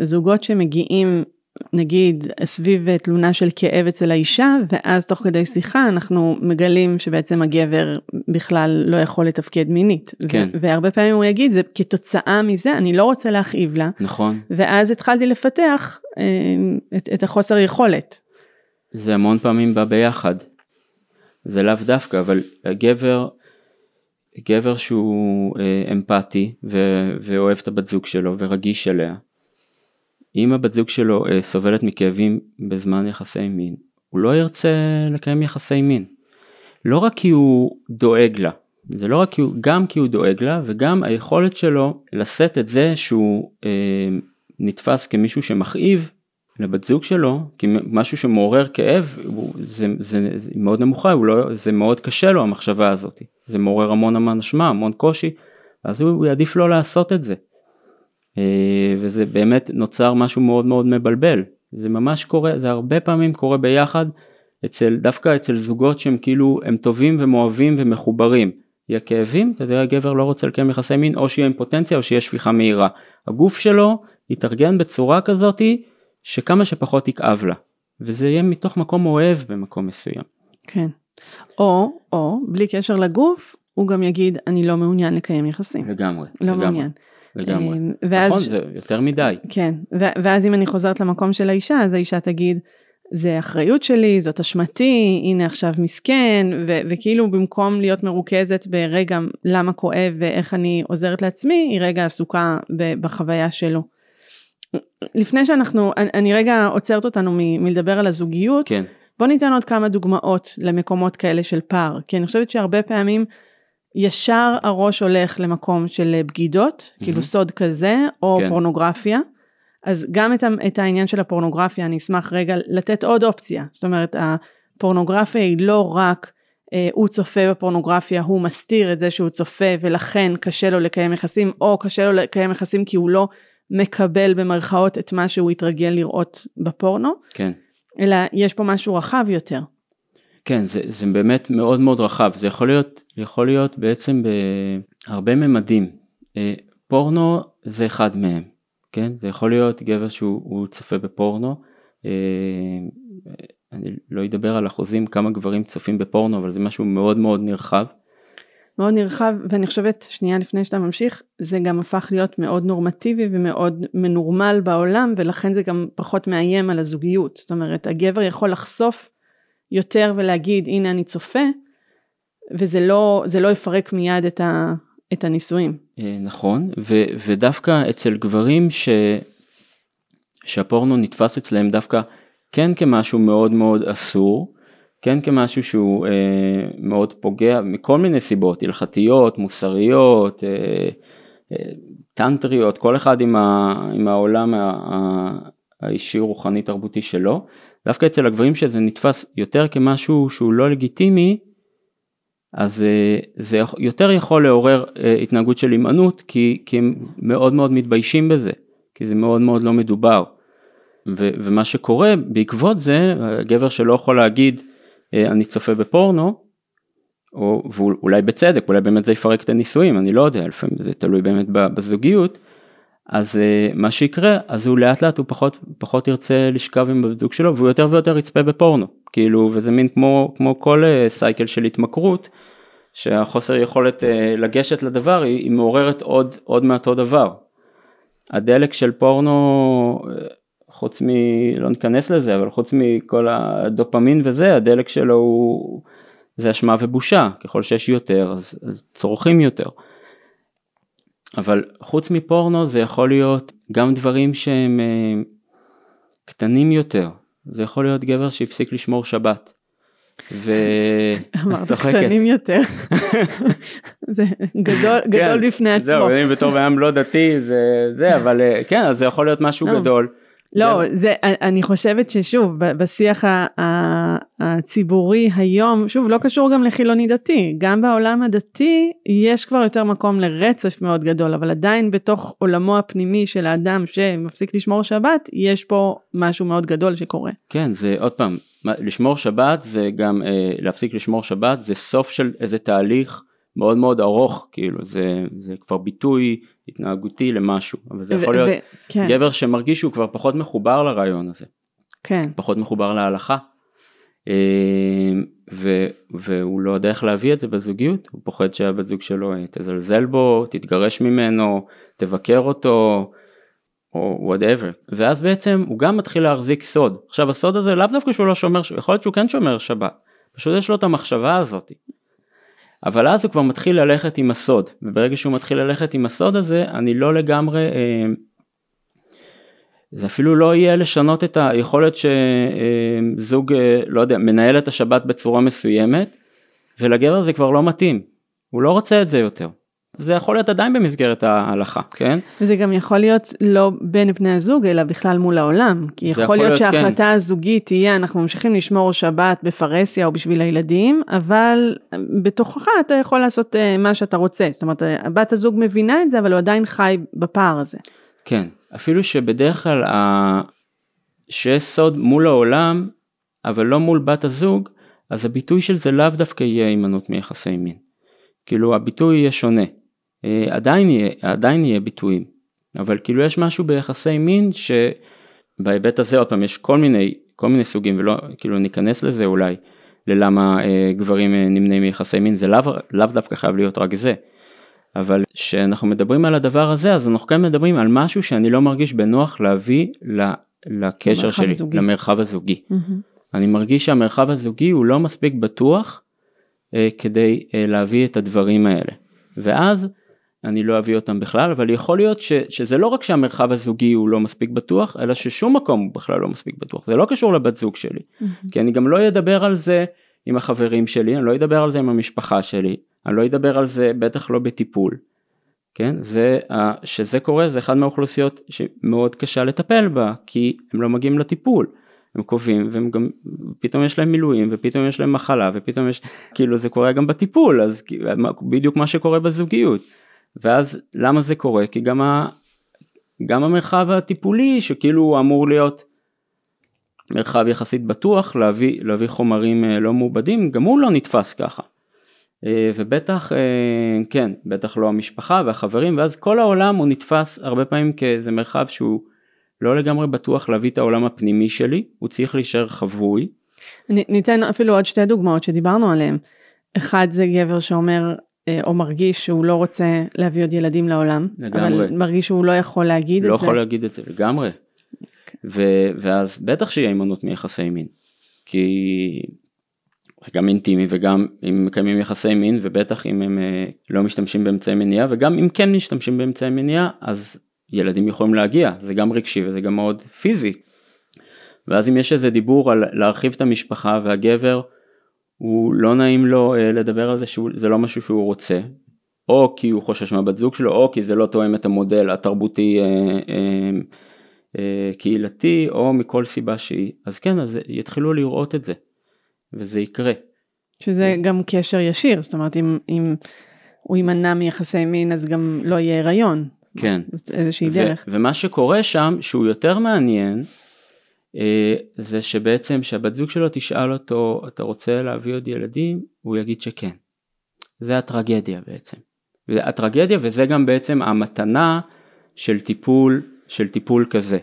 הזוגות שמגיעים נגיד סביב תלונה של כאב אצל האישה ואז תוך כדי שיחה אנחנו מגלים שבעצם הגבר בכלל לא יכול לתפקד מינית. כן. והרבה פעמים הוא יגיד זה כתוצאה מזה אני לא רוצה להכאיב לה. נכון. ואז התחלתי לפתח אה, את, את החוסר יכולת. זה המון פעמים בא ביחד. זה לאו דווקא אבל הגבר גבר שהוא אה, אמפתי ו- ואוהב את הבת זוג שלו ורגיש אליה אם הבת זוג שלו אה, סובלת מכאבים בזמן יחסי מין, הוא לא ירצה לקיים יחסי מין. לא רק כי הוא דואג לה, זה לא רק כי הוא, גם כי הוא דואג לה וגם היכולת שלו לשאת את זה שהוא אה, נתפס כמישהו שמכאיב לבת זוג שלו, כי משהו שמעורר כאב, הוא, זה, זה, זה מאוד נמוכה, לא, זה מאוד קשה לו המחשבה הזאת, זה מעורר המון המון אשמה, המון קושי, אז הוא, הוא יעדיף לא לעשות את זה. אה, וזה באמת נוצר משהו מאוד מאוד מבלבל, זה ממש קורה, זה הרבה פעמים קורה ביחד, אצל, דווקא אצל זוגות שהם כאילו, הם טובים ומאוהבים ומחוברים. יהיה כאבים, אתה יודע, גבר לא רוצה לקיים יחסי מין, או שיהיה אימפוטנציה או שיהיה שפיכה מהירה. הגוף שלו יתארגן בצורה כזאתי, שכמה שפחות יכאב לה. וזה יהיה מתוך מקום אוהב במקום מסוים. כן. או, או, בלי קשר לגוף, הוא גם יגיד, אני לא מעוניין לקיים יחסים. לגמרי. לא לגמרי. מעוניין. לגמרי. אמ, ואז, נכון, זה יותר מדי. כן, ואז אם אני חוזרת למקום של האישה, אז האישה תגיד, זה אחריות שלי, זאת אשמתי, הנה עכשיו מסכן, ו- וכאילו במקום להיות מרוכזת ברגע למה כואב ואיך אני עוזרת לעצמי, היא רגע עסוקה ב- בחוויה שלו. לפני שאנחנו, אני, אני רגע עוצרת אותנו מ- מלדבר על הזוגיות, כן. בוא ניתן עוד כמה דוגמאות למקומות כאלה של פער, כי אני חושבת שהרבה פעמים ישר הראש הולך למקום של בגידות, mm-hmm. כאילו סוד כזה, או כן. פורנוגרפיה. אז גם את, את העניין של הפורנוגרפיה, אני אשמח רגע לתת עוד אופציה. זאת אומרת, הפורנוגרפיה היא לא רק אה, הוא צופה בפורנוגרפיה, הוא מסתיר את זה שהוא צופה ולכן קשה לו לקיים יחסים, או קשה לו לקיים יחסים כי הוא לא מקבל במרכאות את מה שהוא התרגל לראות בפורנו, כן. אלא יש פה משהו רחב יותר. כן, זה, זה באמת מאוד מאוד רחב, זה יכול להיות, יכול להיות בעצם בהרבה ממדים. אה, פורנו זה אחד מהם, כן? זה יכול להיות גבר שהוא צופה בפורנו. אה, אני לא אדבר על אחוזים כמה גברים צופים בפורנו, אבל זה משהו מאוד מאוד נרחב. מאוד נרחב, ואני חושבת, שנייה לפני שאתה ממשיך, זה גם הפך להיות מאוד נורמטיבי ומאוד מנורמל בעולם, ולכן זה גם פחות מאיים על הזוגיות. זאת אומרת, הגבר יכול לחשוף יותר ולהגיד, הנה אני צופה, וזה לא, זה לא יפרק מיד את, ה, את הנישואים. אה, נכון, ו, ודווקא אצל גברים ש, שהפורנו נתפס אצלם דווקא כן כמשהו מאוד מאוד אסור, כן כמשהו שהוא אה, מאוד פוגע מכל מיני סיבות, הלכתיות, מוסריות, אה, אה, טנטריות, כל אחד עם, ה, עם העולם האישי רוחני תרבותי שלו, דווקא אצל הגברים שזה נתפס יותר כמשהו שהוא לא לגיטימי, אז אה, זה יותר יכול לעורר אה, התנהגות של הימנעות, כי, כי הם מאוד מאוד מתביישים בזה, כי זה מאוד מאוד לא מדובר. ו, ומה שקורה בעקבות זה, גבר שלא יכול להגיד, אה, אני צופה בפורנו, או, ואולי בצדק, אולי באמת זה יפרק את הנישואים, אני לא יודע, לפעמים זה תלוי באמת בזוגיות, אז uh, מה שיקרה, אז הוא לאט לאט הוא פחות, פחות ירצה לשכב עם בת זוג שלו, והוא יותר ויותר יצפה בפורנו, כאילו, וזה מין כמו, כמו כל סייקל של התמכרות, שהחוסר יכולת uh, לגשת לדבר היא, היא מעוררת עוד, עוד מאותו דבר. הדלק של פורנו, חוץ מ... לא ניכנס לזה, אבל חוץ מכל הדופמין וזה, הדלק שלו הוא... זה אשמה ובושה, ככל שיש יותר אז, אז צורכים יותר. אבל חוץ מפורנו זה יכול להיות גם דברים שהם אה, קטנים יותר, זה יכול להיות גבר שהפסיק לשמור שבת. ו... [LAUGHS] אמרת קטנים יותר, [LAUGHS] זה גדול, גדול כן, בפני עצמו. זהו, אני בתור בן לא דתי זה זה, אבל אה, כן, אז זה יכול להיות משהו לא. גדול. לא, זה, אני חושבת ששוב, בשיח הציבורי היום, שוב, לא קשור גם לחילוני דתי, גם בעולם הדתי יש כבר יותר מקום לרצף מאוד גדול, אבל עדיין בתוך עולמו הפנימי של האדם שמפסיק לשמור שבת, יש פה משהו מאוד גדול שקורה. כן, זה עוד פעם, לשמור שבת זה גם, אה, להפסיק לשמור שבת זה סוף של איזה תהליך מאוד מאוד ארוך, כאילו, זה, זה כבר ביטוי התנהגותי למשהו, אבל זה יכול להיות כן. גבר שמרגיש שהוא כבר פחות מחובר לרעיון הזה. כן. פחות מחובר להלכה. ו, והוא לא יודע איך להביא את זה בזוגיות, הוא פוחד שהבת זוג שלו תזלזל בו, תתגרש ממנו, תבקר אותו, או whatever. ואז בעצם הוא גם מתחיל להחזיק סוד. עכשיו הסוד הזה לאו דווקא שהוא לא שומר, יכול להיות שהוא כן שומר שבת, פשוט יש לו את המחשבה הזאת. אבל אז הוא כבר מתחיל ללכת עם הסוד, וברגע שהוא מתחיל ללכת עם הסוד הזה, אני לא לגמרי, אה, זה אפילו לא יהיה לשנות את היכולת שזוג, אה, לא יודע, מנהל את השבת בצורה מסוימת, ולגבר זה כבר לא מתאים, הוא לא רוצה את זה יותר. זה יכול להיות עדיין במסגרת ההלכה, כן? וזה גם יכול להיות לא בין בני הזוג, אלא בכלל מול העולם. כי יכול, יכול להיות, להיות כן. שההחלטה כן. הזוגית תהיה, אנחנו ממשיכים לשמור שבת בפרהסיה או בשביל הילדים, אבל בתוכך אתה יכול לעשות uh, מה שאתה רוצה. זאת אומרת, בת הזוג מבינה את זה, אבל הוא עדיין חי בפער הזה. כן, אפילו שבדרך כלל, ה... שיש סוד מול העולם, אבל לא מול בת הזוג, אז הביטוי של זה לאו דווקא יהיה הימנעות מיחסי מין. כאילו הביטוי יהיה שונה. אה, עדיין יהיה, עדיין יהיה ביטויים, אבל כאילו יש משהו ביחסי מין שבהיבט הזה עוד פעם יש כל מיני, כל מיני סוגים ולא, כאילו ניכנס לזה אולי, ללמה אה, גברים אה, נמנעים מיחסי מין, זה לאו, לאו דווקא חייב להיות רק זה. אבל כשאנחנו מדברים על הדבר הזה אז אנחנו כן מדברים על משהו שאני לא מרגיש בנוח להביא לקשר שלי, הזוגי. למרחב הזוגי. Mm-hmm. אני מרגיש שהמרחב הזוגי הוא לא מספיק בטוח אה, כדי אה, להביא את הדברים האלה. ואז אני לא אביא אותם בכלל, אבל יכול להיות ש, שזה לא רק שהמרחב הזוגי הוא לא מספיק בטוח, אלא ששום מקום הוא בכלל לא מספיק בטוח. זה לא קשור לבת זוג שלי. Mm-hmm. כי אני גם לא אדבר על זה עם החברים שלי, אני לא אדבר על זה עם המשפחה שלי, אני לא אדבר על זה בטח לא בטיפול. כן, זה, שזה קורה זה אחד מהאוכלוסיות שמאוד קשה לטפל בה, כי הם לא מגיעים לטיפול. הם קובעים והם גם פתאום יש להם מילואים ופתאום יש להם מחלה ופתאום יש כאילו זה קורה גם בטיפול אז בדיוק מה שקורה בזוגיות ואז למה זה קורה כי גם, ה, גם המרחב הטיפולי שכאילו אמור להיות מרחב יחסית בטוח להביא, להביא חומרים אה, לא מעובדים גם הוא לא נתפס ככה אה, ובטח אה, כן בטח לא המשפחה והחברים ואז כל העולם הוא נתפס הרבה פעמים כאיזה מרחב שהוא לא לגמרי בטוח להביא את העולם הפנימי שלי, הוא צריך להישאר חבוי. ניתן אפילו עוד שתי דוגמאות שדיברנו עליהן. אחד זה גבר שאומר או מרגיש שהוא לא רוצה להביא עוד ילדים לעולם, לגמרי. אבל מרגיש שהוא לא יכול להגיד לא את זה. לא יכול להגיד את זה לגמרי. ו- ואז בטח שיהיה הימנעות מיחסי מין. כי זה גם אינטימי וגם אם מקיימים יחסי מין ובטח אם הם אה, לא משתמשים באמצעי מניעה וגם אם כן משתמשים באמצעי מניעה אז ילדים יכולים להגיע, זה גם רגשי וזה גם מאוד פיזי. ואז אם יש איזה דיבור על להרחיב את המשפחה והגבר הוא לא נעים לו אה, לדבר על זה שזה לא משהו שהוא רוצה, או כי הוא חושש מהבת זוג שלו, או כי זה לא תואם את המודל התרבותי אה, אה, קהילתי, או מכל סיבה שהיא. אז כן, אז יתחילו לראות את זה, וזה יקרה. שזה גם קשר ישיר, זאת אומרת אם, אם הוא יימנע מיחסי מין אז גם לא יהיה הריון. כן. זאת איזושהי דרך. ומה שקורה שם, שהוא יותר מעניין, זה שבעצם שהבת זוג שלו תשאל אותו, אתה רוצה להביא עוד ילדים? הוא יגיד שכן. זה הטרגדיה בעצם. הטרגדיה וזה גם בעצם המתנה של טיפול, של טיפול כזה.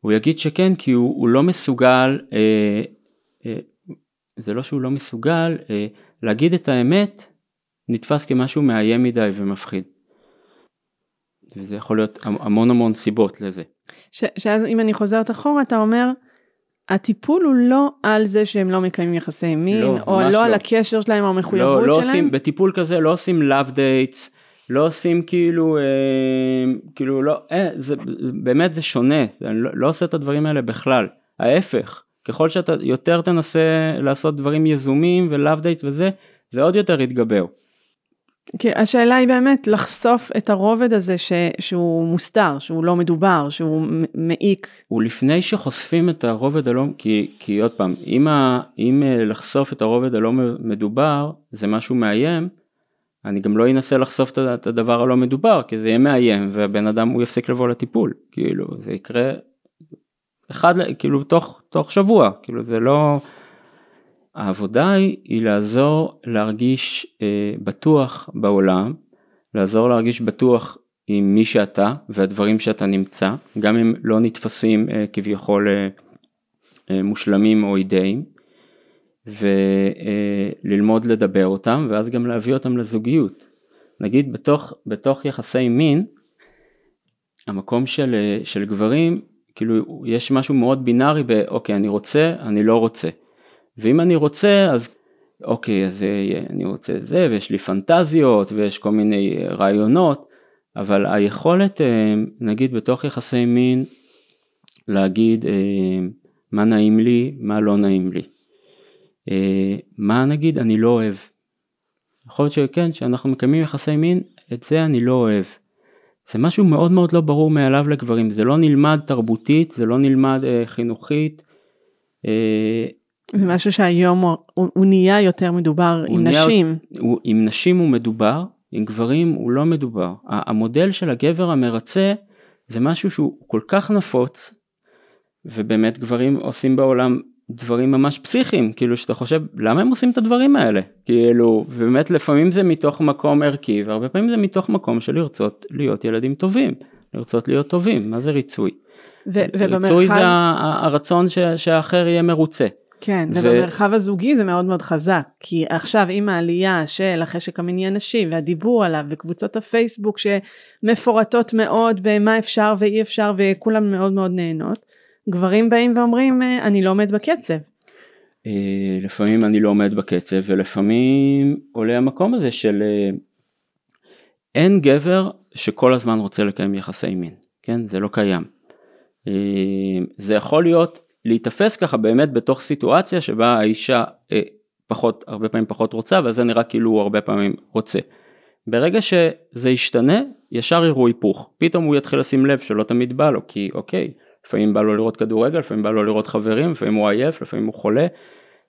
הוא יגיד שכן כי הוא, הוא לא מסוגל, אה, אה, זה לא שהוא לא מסוגל, אה, להגיד את האמת נתפס כמשהו מאיים מדי ומפחיד. וזה יכול להיות המון המון סיבות לזה. ש, שאז אם אני חוזרת אחורה אתה אומר הטיפול הוא לא על זה שהם לא מקיימים יחסי מין לא, או לא, לא על הקשר שלהם או המחויבות לא, לא שלהם. עושים, בטיפול כזה לא עושים love dates, לא עושים כאילו, אה, כאילו לא, אה, זה, באמת זה שונה, אני לא, לא עושה את הדברים האלה בכלל, ההפך, ככל שאתה יותר תנסה לעשות דברים יזומים דייט וזה, זה עוד יותר יתגבר. כי השאלה היא באמת לחשוף את הרובד הזה ש, שהוא מוסתר, שהוא לא מדובר, שהוא מעיק. ולפני שחושפים את הרובד הלא, כי, כי עוד פעם, אם, ה, אם אה, לחשוף את הרובד הלא מדובר זה משהו מאיים, אני גם לא אנסה לחשוף את הדבר הלא מדובר, כי זה יהיה מאיים והבן אדם הוא יפסיק לבוא לטיפול, כאילו זה יקרה אחד, כאילו תוך, תוך שבוע, כאילו זה לא... העבודה היא, היא לעזור להרגיש אה, בטוח בעולם, לעזור להרגיש בטוח עם מי שאתה והדברים שאתה נמצא, גם אם לא נתפסים אה, כביכול אה, אה, מושלמים או אידאים, וללמוד אה, לדבר אותם ואז גם להביא אותם לזוגיות. נגיד בתוך, בתוך יחסי מין, המקום של, אה, של גברים, כאילו יש משהו מאוד בינארי באוקיי אני רוצה, אני לא רוצה. ואם אני רוצה אז אוקיי אז אני רוצה זה ויש לי פנטזיות ויש כל מיני רעיונות אבל היכולת אה, נגיד בתוך יחסי מין להגיד אה, מה נעים לי מה לא נעים לי אה, מה נגיד אני לא אוהב. יכול להיות שכן, שאנחנו מקיימים יחסי מין, את זה אני לא אוהב. זה משהו מאוד מאוד לא ברור מאליו לגברים, זה לא נלמד תרבותית, זה לא נלמד אה, חינוכית. זה משהו שהיום הוא, הוא נהיה יותר מדובר עם נהיה, נשים. הוא, עם נשים הוא מדובר, עם גברים הוא לא מדובר. המודל של הגבר המרצה זה משהו שהוא כל כך נפוץ, ובאמת גברים עושים בעולם דברים ממש פסיכיים, כאילו שאתה חושב למה הם עושים את הדברים האלה, כאילו, באמת לפעמים זה מתוך מקום ערכי והרבה פעמים זה מתוך מקום של לרצות להיות ילדים טובים, לרצות להיות טובים, מה זה ריצוי? ו- ובמרחב... ריצוי זה הרצון ש- שהאחר יהיה מרוצה. כן, ו... ובמרחב הזוגי זה מאוד מאוד חזק, כי עכשיו עם העלייה של החשק המיני הנשי והדיבור עליו וקבוצות הפייסבוק שמפורטות מאוד במה אפשר ואי אפשר וכולם מאוד מאוד נהנות, גברים באים ואומרים אה, אני לא עומד בקצב. אה, לפעמים אני לא עומד בקצב ולפעמים עולה המקום הזה של אה, אין גבר שכל הזמן רוצה לקיים יחסי מין, כן? זה לא קיים. זה יכול להיות להיתפס ככה באמת בתוך סיטואציה שבה האישה פחות, הרבה פעמים פחות רוצה ואז זה נראה כאילו הוא הרבה פעמים רוצה. ברגע שזה ישתנה, ישר יראו היפוך. פתאום הוא יתחיל לשים לב שלא תמיד בא לו, כי אוקיי, לפעמים בא לו לראות כדורגל, לפעמים בא לו לראות חברים, לפעמים הוא עייף, לפעמים הוא חולה.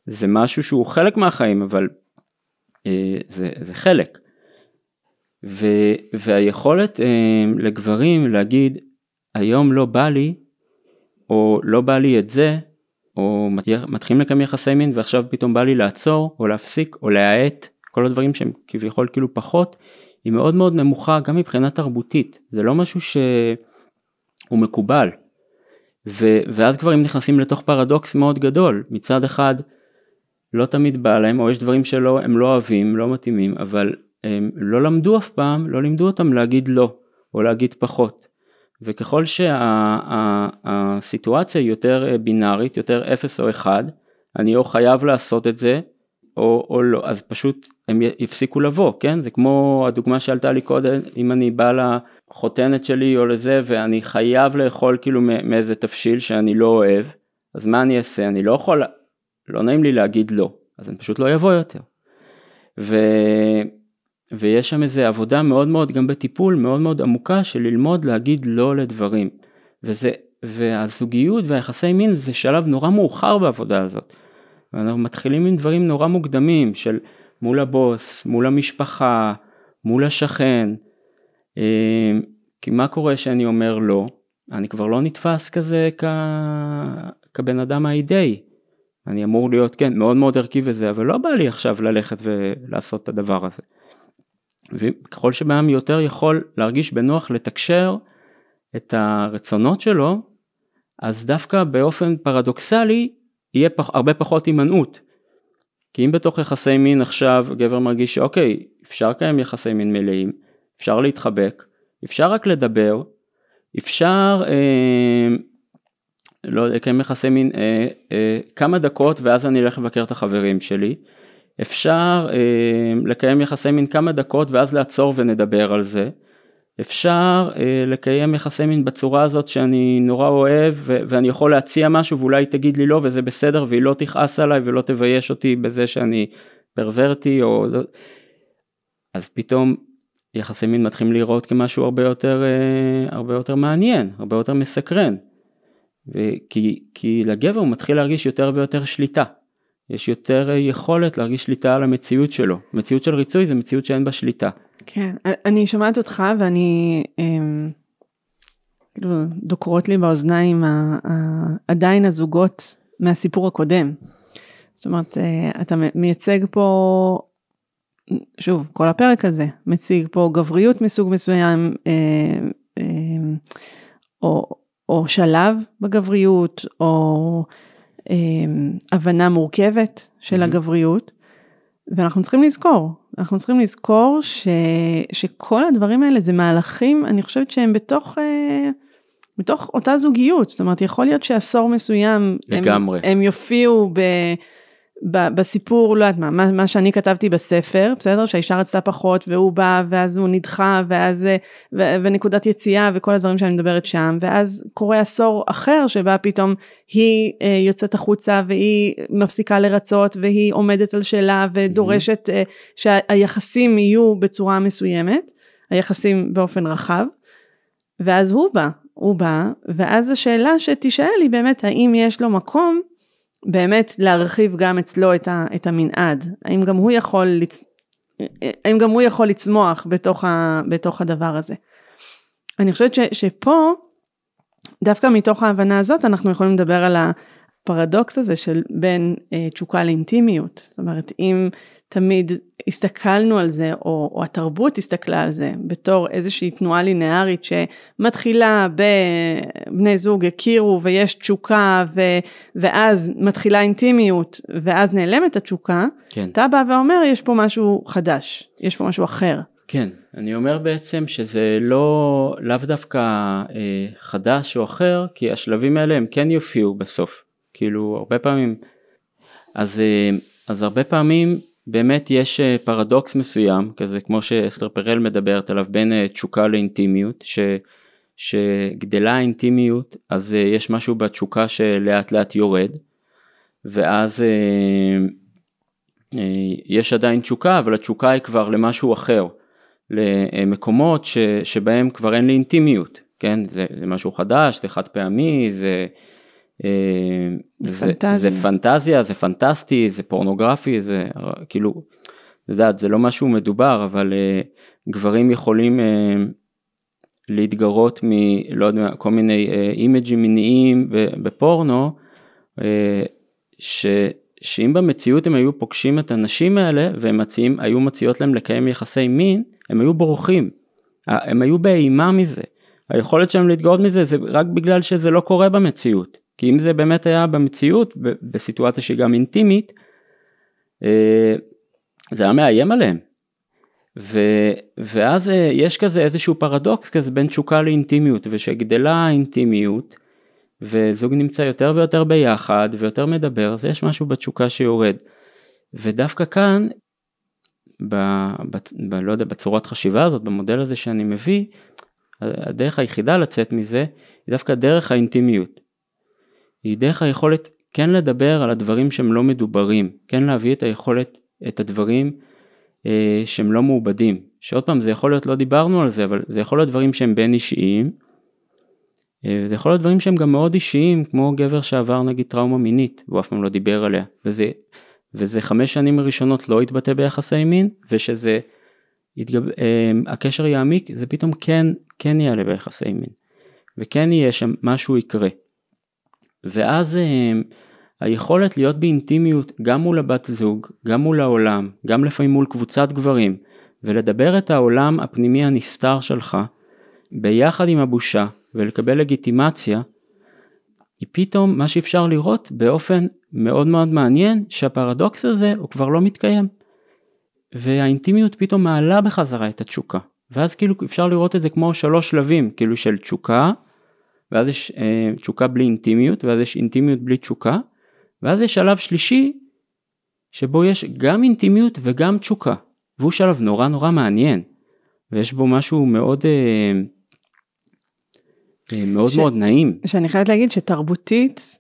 זה משהו שהוא חלק מהחיים, אבל אה, זה, זה חלק. ו, והיכולת אה, לגברים להגיד, היום לא בא לי, או לא בא לי את זה, או מתחילים לקיים יחסי מין ועכשיו פתאום בא לי לעצור, או להפסיק, או להאט, כל הדברים שהם כביכול כאילו פחות, היא מאוד מאוד נמוכה גם מבחינה תרבותית. זה לא משהו שהוא מקובל. ו, ואז כבר הם נכנסים לתוך פרדוקס מאוד גדול, מצד אחד לא תמיד בא להם, או יש דברים שלא, הם לא אוהבים, לא מתאימים, אבל הם לא למדו אף פעם, לא לימדו אותם להגיד לא, או להגיד פחות. וככל שהסיטואציה שה, היא יותר אה, בינארית, יותר 0 או 1, אני או חייב לעשות את זה, או, או לא, אז פשוט הם יפסיקו לבוא, כן? זה כמו הדוגמה שעלתה לי קודם, אם אני בא לחותנת שלי או לזה ואני חייב לאכול כאילו מאיזה תבשיל שאני לא אוהב, אז מה אני אעשה? אני לא יכול, לא נעים לי להגיד לא, אז אני פשוט לא אבוא יותר. ו... ויש שם איזה עבודה מאוד מאוד גם בטיפול מאוד מאוד עמוקה של ללמוד להגיד לא לדברים. וזה, והזוגיות והיחסי מין זה שלב נורא מאוחר בעבודה הזאת. ואנחנו מתחילים עם דברים נורא מוקדמים של מול הבוס, מול המשפחה, מול השכן. אמ, כי מה קורה שאני אומר לא? אני כבר לא נתפס כזה כ... כבן אדם האידאי. אני אמור להיות כן מאוד מאוד ערכי וזה אבל לא בא לי עכשיו ללכת ולעשות את הדבר הזה. וככל שבן יותר יכול להרגיש בנוח לתקשר את הרצונות שלו אז דווקא באופן פרדוקסלי יהיה פח, הרבה פחות הימנעות. כי אם בתוך יחסי מין עכשיו גבר מרגיש שאוקיי, אפשר לקיים יחסי מין מלאים, אפשר להתחבק, אפשר רק לדבר, אפשר אה, לא לקיים יחסי מין אה, אה, כמה דקות ואז אני אלך לבקר את החברים שלי, אפשר אה, לקיים יחסי מין כמה דקות ואז לעצור ונדבר על זה, אפשר אה, לקיים יחסי מין בצורה הזאת שאני נורא אוהב ו- ואני יכול להציע משהו ואולי תגיד לי לא וזה בסדר והיא לא תכעס עליי ולא תבייש אותי בזה שאני פרוורטי או. אז פתאום יחסי מין מתחילים לראות כמשהו הרבה יותר אה, הרבה יותר מעניין הרבה יותר מסקרן. וכי, כי לגבר הוא מתחיל להרגיש יותר ויותר שליטה. יש יותר אה, יכולת להרגיש שליטה על המציאות שלו. מציאות של ריצוי זה מציאות שאין בה שליטה. כן, אני שומעת אותך ואני, אמ, כאילו, דוקרות לי באוזניים עדיין הזוגות מהסיפור הקודם. זאת אומרת, אה, אתה מייצג פה, שוב, כל הפרק הזה, מציג פה גבריות מסוג מסוים, אה, או, או שלב בגבריות, או אמ, הבנה מורכבת של הגבריות. ואנחנו צריכים לזכור, אנחנו צריכים לזכור ש, שכל הדברים האלה זה מהלכים, אני חושבת שהם בתוך, אה, בתוך אותה זוגיות, זאת אומרת יכול להיות שעשור מסוים, לגמרי, הם, הם יופיעו ב, בסיפור, לא יודעת מה, מה, מה שאני כתבתי בספר, בסדר? שהאישה רצתה פחות והוא בא ואז הוא נדחה ואז, ו, ונקודת יציאה וכל הדברים שאני מדברת שם, ואז קורה עשור אחר שבה פתאום היא אה, יוצאת החוצה והיא מפסיקה לרצות והיא עומדת על שאלה ודורשת אה, שהיחסים יהיו בצורה מסוימת, היחסים באופן רחב, ואז הוא בא, הוא בא, ואז השאלה שתישאל היא באמת האם יש לו מקום באמת להרחיב גם אצלו את, ה, את המנעד, האם גם הוא יכול, לצ... האם גם הוא יכול לצמוח בתוך, ה, בתוך הדבר הזה. אני חושבת ש, שפה, דווקא מתוך ההבנה הזאת אנחנו יכולים לדבר על הפרדוקס הזה של בין אה, תשוקה לאינטימיות, זאת אומרת אם תמיד הסתכלנו על זה, או, או התרבות הסתכלה על זה, בתור איזושהי תנועה לינארית שמתחילה בבני זוג הכירו ויש תשוקה, ו, ואז מתחילה אינטימיות, ואז נעלמת התשוקה, כן. אתה בא ואומר, יש פה משהו חדש, יש פה משהו אחר. כן, אני אומר בעצם שזה לא, לאו דווקא אה, חדש או אחר, כי השלבים האלה הם כן יופיעו בסוף. כאילו, הרבה פעמים, אז, אה, אז הרבה פעמים באמת יש אה, פרדוקס מסוים כזה כמו שאסתר פרל מדברת עליו בין אה, תשוקה לאינטימיות ש, שגדלה האינטימיות אז יש משהו בתשוקה שלאט לאט יורד ואז יש עדיין תשוקה אבל התשוקה היא כבר למשהו אחר למקומות ש, שבהם כבר אין לי אינטימיות כן? זה, זה משהו חדש זה חד פעמי זה זה, פנטזיה. זה פנטזיה, זה פנטסטי, זה פורנוגרפי, זה כאילו, את יודעת, זה לא משהו מדובר, אבל uh, גברים יכולים uh, להתגרות מ... לא יודע, כל מיני uh, אימג'ים מיניים בפורנו, uh, ש... שאם במציאות הם היו פוגשים את הנשים האלה והם מציעים, היו מציעות להם לקיים יחסי מין, הם היו בורחים, הם היו באימה מזה. היכולת שלהם להתגאות מזה זה רק בגלל שזה לא קורה במציאות. כי אם זה באמת היה במציאות, בסיטואציה שהיא גם אינטימית, אה, זה היה מאיים עליהם. ו, ואז אה, יש כזה איזשהו פרדוקס כזה בין תשוקה לאינטימיות, ושגדלה האינטימיות, וזוג נמצא יותר ויותר ביחד, ויותר מדבר, אז יש משהו בתשוקה שיורד. ודווקא כאן, ב, ב, ב, לא יודע, בצורת חשיבה הזאת, במודל הזה שאני מביא, הדרך היחידה לצאת מזה, היא דווקא דרך האינטימיות. היא דרך היכולת כן לדבר על הדברים שהם לא מדוברים, כן להביא את היכולת, את הדברים אה, שהם לא מעובדים. שעוד פעם, זה יכול להיות, לא דיברנו על זה, אבל זה יכול להיות דברים שהם בין אישיים, אה, זה יכול להיות דברים שהם גם מאוד אישיים, כמו גבר שעבר נגיד טראומה מינית, והוא אף פעם לא דיבר עליה, וזה, וזה חמש שנים הראשונות לא יתבטא ביחסי מין, ושזה, יתגב, אה, הקשר יעמיק, זה פתאום כן, כן יעלה ביחסי מין, וכן יהיה שם, משהו יקרה. ואז אה, היכולת להיות באינטימיות גם מול הבת זוג, גם מול העולם, גם לפעמים מול קבוצת גברים, ולדבר את העולם הפנימי הנסתר שלך, ביחד עם הבושה, ולקבל לגיטימציה, היא פתאום מה שאפשר לראות באופן מאוד מאוד מעניין, שהפרדוקס הזה הוא כבר לא מתקיים. והאינטימיות פתאום מעלה בחזרה את התשוקה. ואז כאילו אפשר לראות את זה כמו שלוש שלבים, כאילו של תשוקה, ואז יש אה, תשוקה בלי אינטימיות, ואז יש אינטימיות בלי תשוקה, ואז יש שלב שלישי, שבו יש גם אינטימיות וגם תשוקה, והוא שלב נורא נורא מעניין, ויש בו משהו מאוד אה, אה, מאוד ש... מאוד נעים. שאני חייבת להגיד שתרבותית,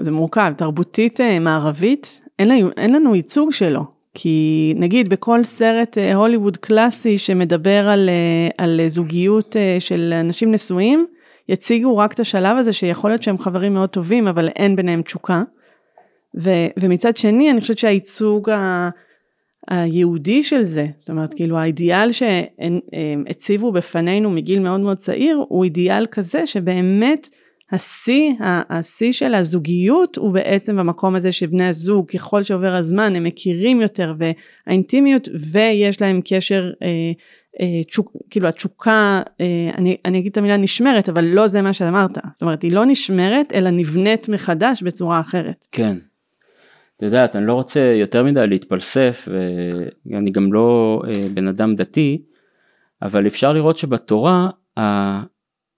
זה מורכב, תרבותית אה, מערבית, אין, לנו, אין לנו ייצוג שלו. כי נגיד בכל סרט אה, הוליווד קלאסי שמדבר על, אה, על זוגיות אה, של אנשים נשואים, יציגו רק את השלב הזה שיכול להיות שהם חברים מאוד טובים אבל אין ביניהם תשוקה. ו, ומצד שני אני חושבת שהייצוג ה, היהודי של זה, זאת אומרת כאילו האידיאל שהציבו בפנינו מגיל מאוד מאוד צעיר הוא אידיאל כזה שבאמת השיא, השיא של הזוגיות הוא בעצם במקום הזה שבני הזוג ככל שעובר הזמן הם מכירים יותר והאינטימיות ויש להם קשר אה, אה, תשוק, כאילו התשוקה, אה, אני, אני אגיד את המילה נשמרת אבל לא זה מה שאמרת, זאת אומרת היא לא נשמרת אלא נבנית מחדש בצורה אחרת. כן. את יודעת אני לא רוצה יותר מדי להתפלסף ואני גם לא אה, בן אדם דתי אבל אפשר לראות שבתורה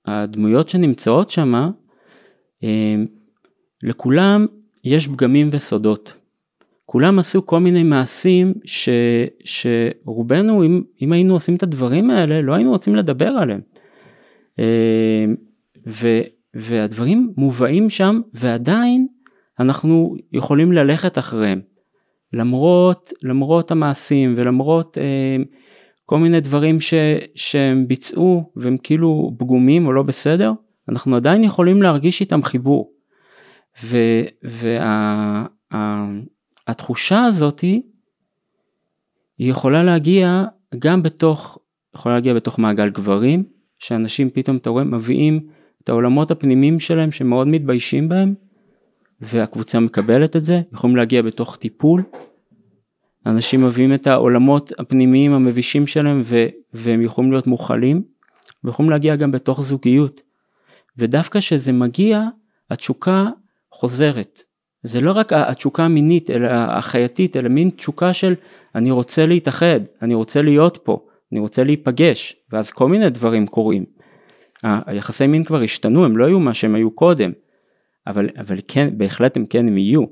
הדמויות שנמצאות שם, לכולם יש פגמים וסודות. כולם עשו כל מיני מעשים ש, שרובנו אם, אם היינו עושים את הדברים האלה לא היינו רוצים לדבר עליהם. אה, ו, והדברים מובאים שם ועדיין אנחנו יכולים ללכת אחריהם. למרות, למרות המעשים ולמרות אה, כל מיני דברים ש, שהם ביצעו והם כאילו פגומים או לא בסדר, אנחנו עדיין יכולים להרגיש איתם חיבור. והתחושה וה, הזאתי היא יכולה להגיע גם בתוך, יכולה להגיע בתוך מעגל גברים, שאנשים פתאום אתה רואה מביאים את העולמות הפנימיים שלהם שמאוד מתביישים בהם, והקבוצה מקבלת את זה, יכולים להגיע בתוך טיפול, אנשים מביאים את העולמות הפנימיים המבישים שלהם ו- והם יכולים להיות מוכלים, ויכולים להגיע גם בתוך זוגיות. ודווקא כשזה מגיע, התשוקה חוזרת. זה לא רק התשוקה המינית, אלא החייתית, אלא מין תשוקה של אני רוצה להתאחד, אני רוצה להיות פה, אני רוצה להיפגש, ואז כל מיני דברים קורים. היחסי מין כבר השתנו, הם לא היו מה שהם היו קודם, אבל, אבל כן, בהחלט הם כן הם יהיו.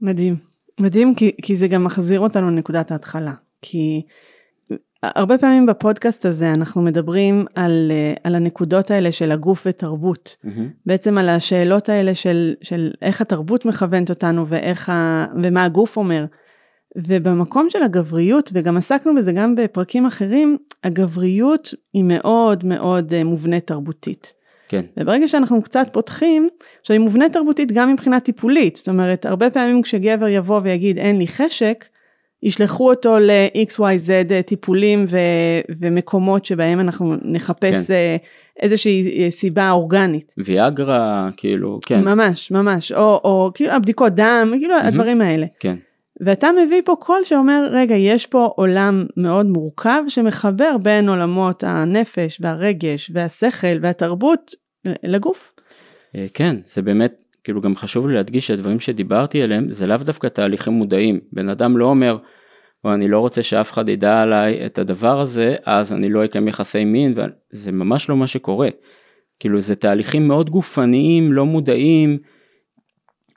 מדהים. מדהים כי, כי זה גם מחזיר אותנו לנקודת ההתחלה. כי הרבה פעמים בפודקאסט הזה אנחנו מדברים על, אה, על הנקודות האלה של הגוף ותרבות. Mm-hmm. בעצם על השאלות האלה של, של איך התרבות מכוונת אותנו ואיך ה, ומה הגוף אומר. ובמקום של הגבריות, וגם עסקנו בזה גם בפרקים אחרים, הגבריות היא מאוד מאוד אה, מובנית תרבותית. כן. וברגע שאנחנו קצת פותחים, עכשיו היא מובנית תרבותית גם מבחינה טיפולית, זאת אומרת, הרבה פעמים כשגבר יבוא ויגיד אין לי חשק, ישלחו אותו ל-XYZ אה, טיפולים ו- ומקומות שבהם אנחנו נחפש כן. אה, איזושהי אה, סיבה אורגנית. ויאגרה, כאילו, כן. ממש, ממש, או, או כאילו הבדיקות דם, כאילו mm-hmm. הדברים האלה. כן. ואתה מביא פה קול שאומר, רגע, יש פה עולם מאוד מורכב שמחבר בין עולמות הנפש והרגש והשכל והתרבות לגוף. כן, זה באמת, כאילו גם חשוב לי להדגיש שהדברים שדיברתי עליהם זה לאו דווקא תהליכים מודעים. בן אדם לא אומר, או אני לא רוצה שאף אחד ידע עליי את הדבר הזה, אז אני לא אקיים יחסי מין, וזה ממש לא מה שקורה. כאילו זה תהליכים מאוד גופניים, לא מודעים.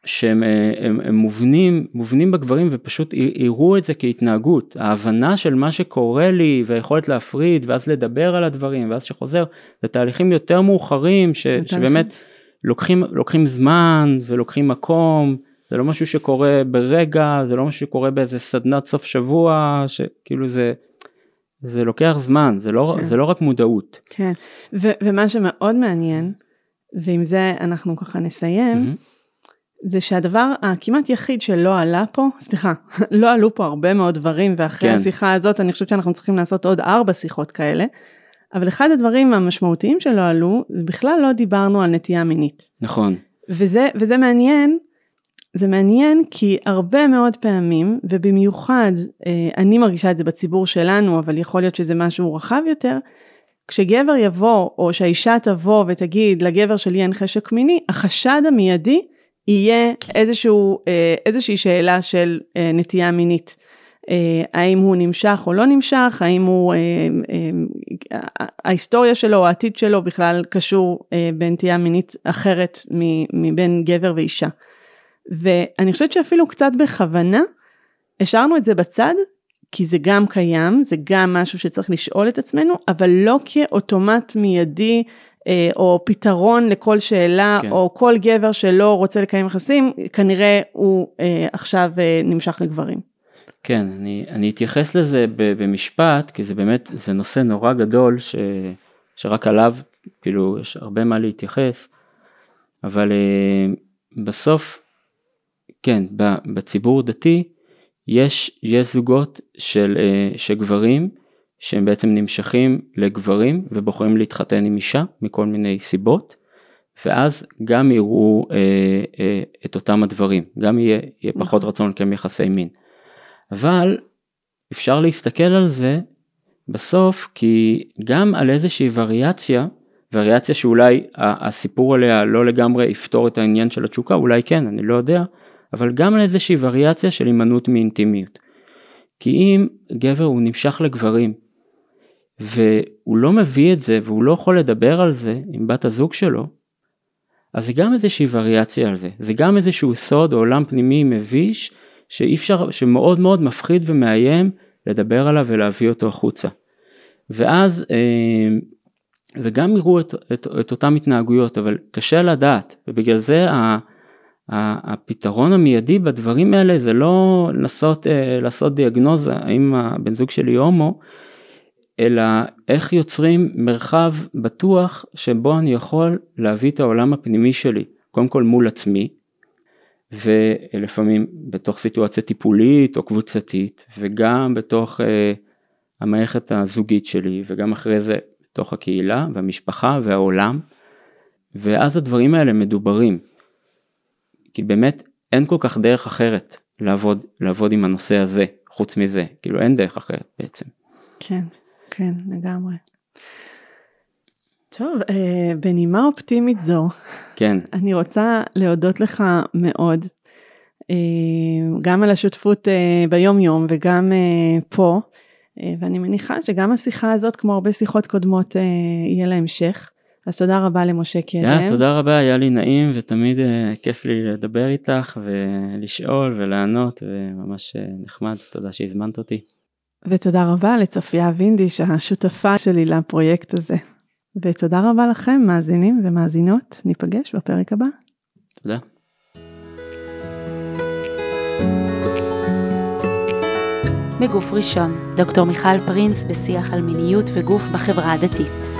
שהם הם, הם הם מובנים, מובנים בגברים ופשוט יראו את זה כהתנהגות. ההבנה של מה שקורה לי והיכולת להפריד ואז לדבר על הדברים ואז שחוזר, זה תהליכים יותר מאוחרים ש, שבאמת לוקחים, לוקחים זמן ולוקחים מקום, זה לא משהו שקורה ברגע, זה לא משהו שקורה באיזה סדנת סוף שבוע, שכאילו זה... זה לוקח זמן, זה לא, כן. זה לא רק מודעות. כן, ו- ומה שמאוד מעניין, ועם זה אנחנו ככה נסיים, mm-hmm. זה שהדבר הכמעט יחיד שלא עלה פה, סליחה, [LAUGHS] לא עלו פה הרבה מאוד דברים, ואחרי כן. השיחה הזאת אני חושבת שאנחנו צריכים לעשות עוד ארבע שיחות כאלה, אבל אחד הדברים המשמעותיים שלא עלו, זה בכלל לא דיברנו על נטייה מינית. נכון. וזה, וזה מעניין, זה מעניין כי הרבה מאוד פעמים, ובמיוחד, אה, אני מרגישה את זה בציבור שלנו, אבל יכול להיות שזה משהו רחב יותר, כשגבר יבוא, או שהאישה תבוא ותגיד לגבר שלי אין חשק מיני, החשד המיידי יהיה איזשהו, אה, איזושהי שאלה של אה, נטייה מינית. האם הוא נמשך או לא נמשך, האם הוא, ההיסטוריה שלו העתיד שלו בכלל קשור בנטייה מינית אחרת מבין גבר ואישה. ואני חושבת שאפילו קצת בכוונה השארנו את זה בצד, כי זה גם קיים, זה גם משהו שצריך לשאול את עצמנו, אבל לא כאוטומט מיידי אה, או פתרון לכל שאלה, כן. או כל גבר שלא רוצה לקיים יחסים, כנראה הוא אה, עכשיו אה, נמשך לגברים. כן, אני, אני אתייחס לזה במשפט, כי זה באמת, זה נושא נורא גדול, ש, שרק עליו, כאילו, יש הרבה מה להתייחס, אבל בסוף, כן, בציבור דתי, יש, יש זוגות של, של גברים, שהם בעצם נמשכים לגברים ובוחרים להתחתן עם אישה מכל מיני סיבות, ואז גם יראו אה, אה, את אותם הדברים, גם יהיה, יהיה פחות נכון. רצון לקיים יחסי מין. אבל אפשר להסתכל על זה בסוף כי גם על איזושהי וריאציה, וריאציה שאולי הסיפור עליה לא לגמרי יפתור את העניין של התשוקה, אולי כן, אני לא יודע, אבל גם על איזושהי וריאציה של הימנעות מאינטימיות. כי אם גבר הוא נמשך לגברים והוא לא מביא את זה והוא לא יכול לדבר על זה עם בת הזוג שלו, אז זה גם איזושהי וריאציה על זה, זה גם איזשהו סוד או עולם פנימי מביש שאי אפשר, שמאוד מאוד מפחיד ומאיים לדבר עליו ולהביא אותו החוצה. ואז, אה, וגם יראו את, את, את אותם התנהגויות, אבל קשה לדעת, ובגלל זה ה, ה, הפתרון המיידי בדברים האלה זה לא לנסות אה, לעשות דיאגנוזה האם הבן זוג שלי הומו, אלא איך יוצרים מרחב בטוח שבו אני יכול להביא את העולם הפנימי שלי, קודם כל מול עצמי, ולפעמים בתוך סיטואציה טיפולית או קבוצתית, וגם בתוך אה, המערכת הזוגית שלי, וגם אחרי זה בתוך הקהילה והמשפחה והעולם, ואז הדברים האלה מדוברים. כי באמת אין כל כך דרך אחרת לעבוד, לעבוד עם הנושא הזה, חוץ מזה, כאילו אין דרך אחרת בעצם. כן. כן, לגמרי. טוב, אה, בנימה אופטימית זו, כן. [LAUGHS] אני רוצה להודות לך מאוד, אה, גם על השותפות אה, ביום יום וגם פה, ואני מניחה שגם השיחה הזאת, כמו הרבה שיחות קודמות, יהיה לה המשך. אז תודה רבה למשה קרן. Yeah, תודה רבה, היה לי נעים ותמיד uh, כיף לי לדבר איתך ולשאול ולענות וממש uh, נחמד, תודה שהזמנת אותי. ותודה רבה לצופיה וינדיש, השותפה שלי לפרויקט הזה. ותודה רבה לכם, מאזינים ומאזינות, ניפגש בפרק הבא. תודה. מגוף ראשון, דוקטור מיכל פרינס בשיח על מיניות וגוף בחברה הדתית.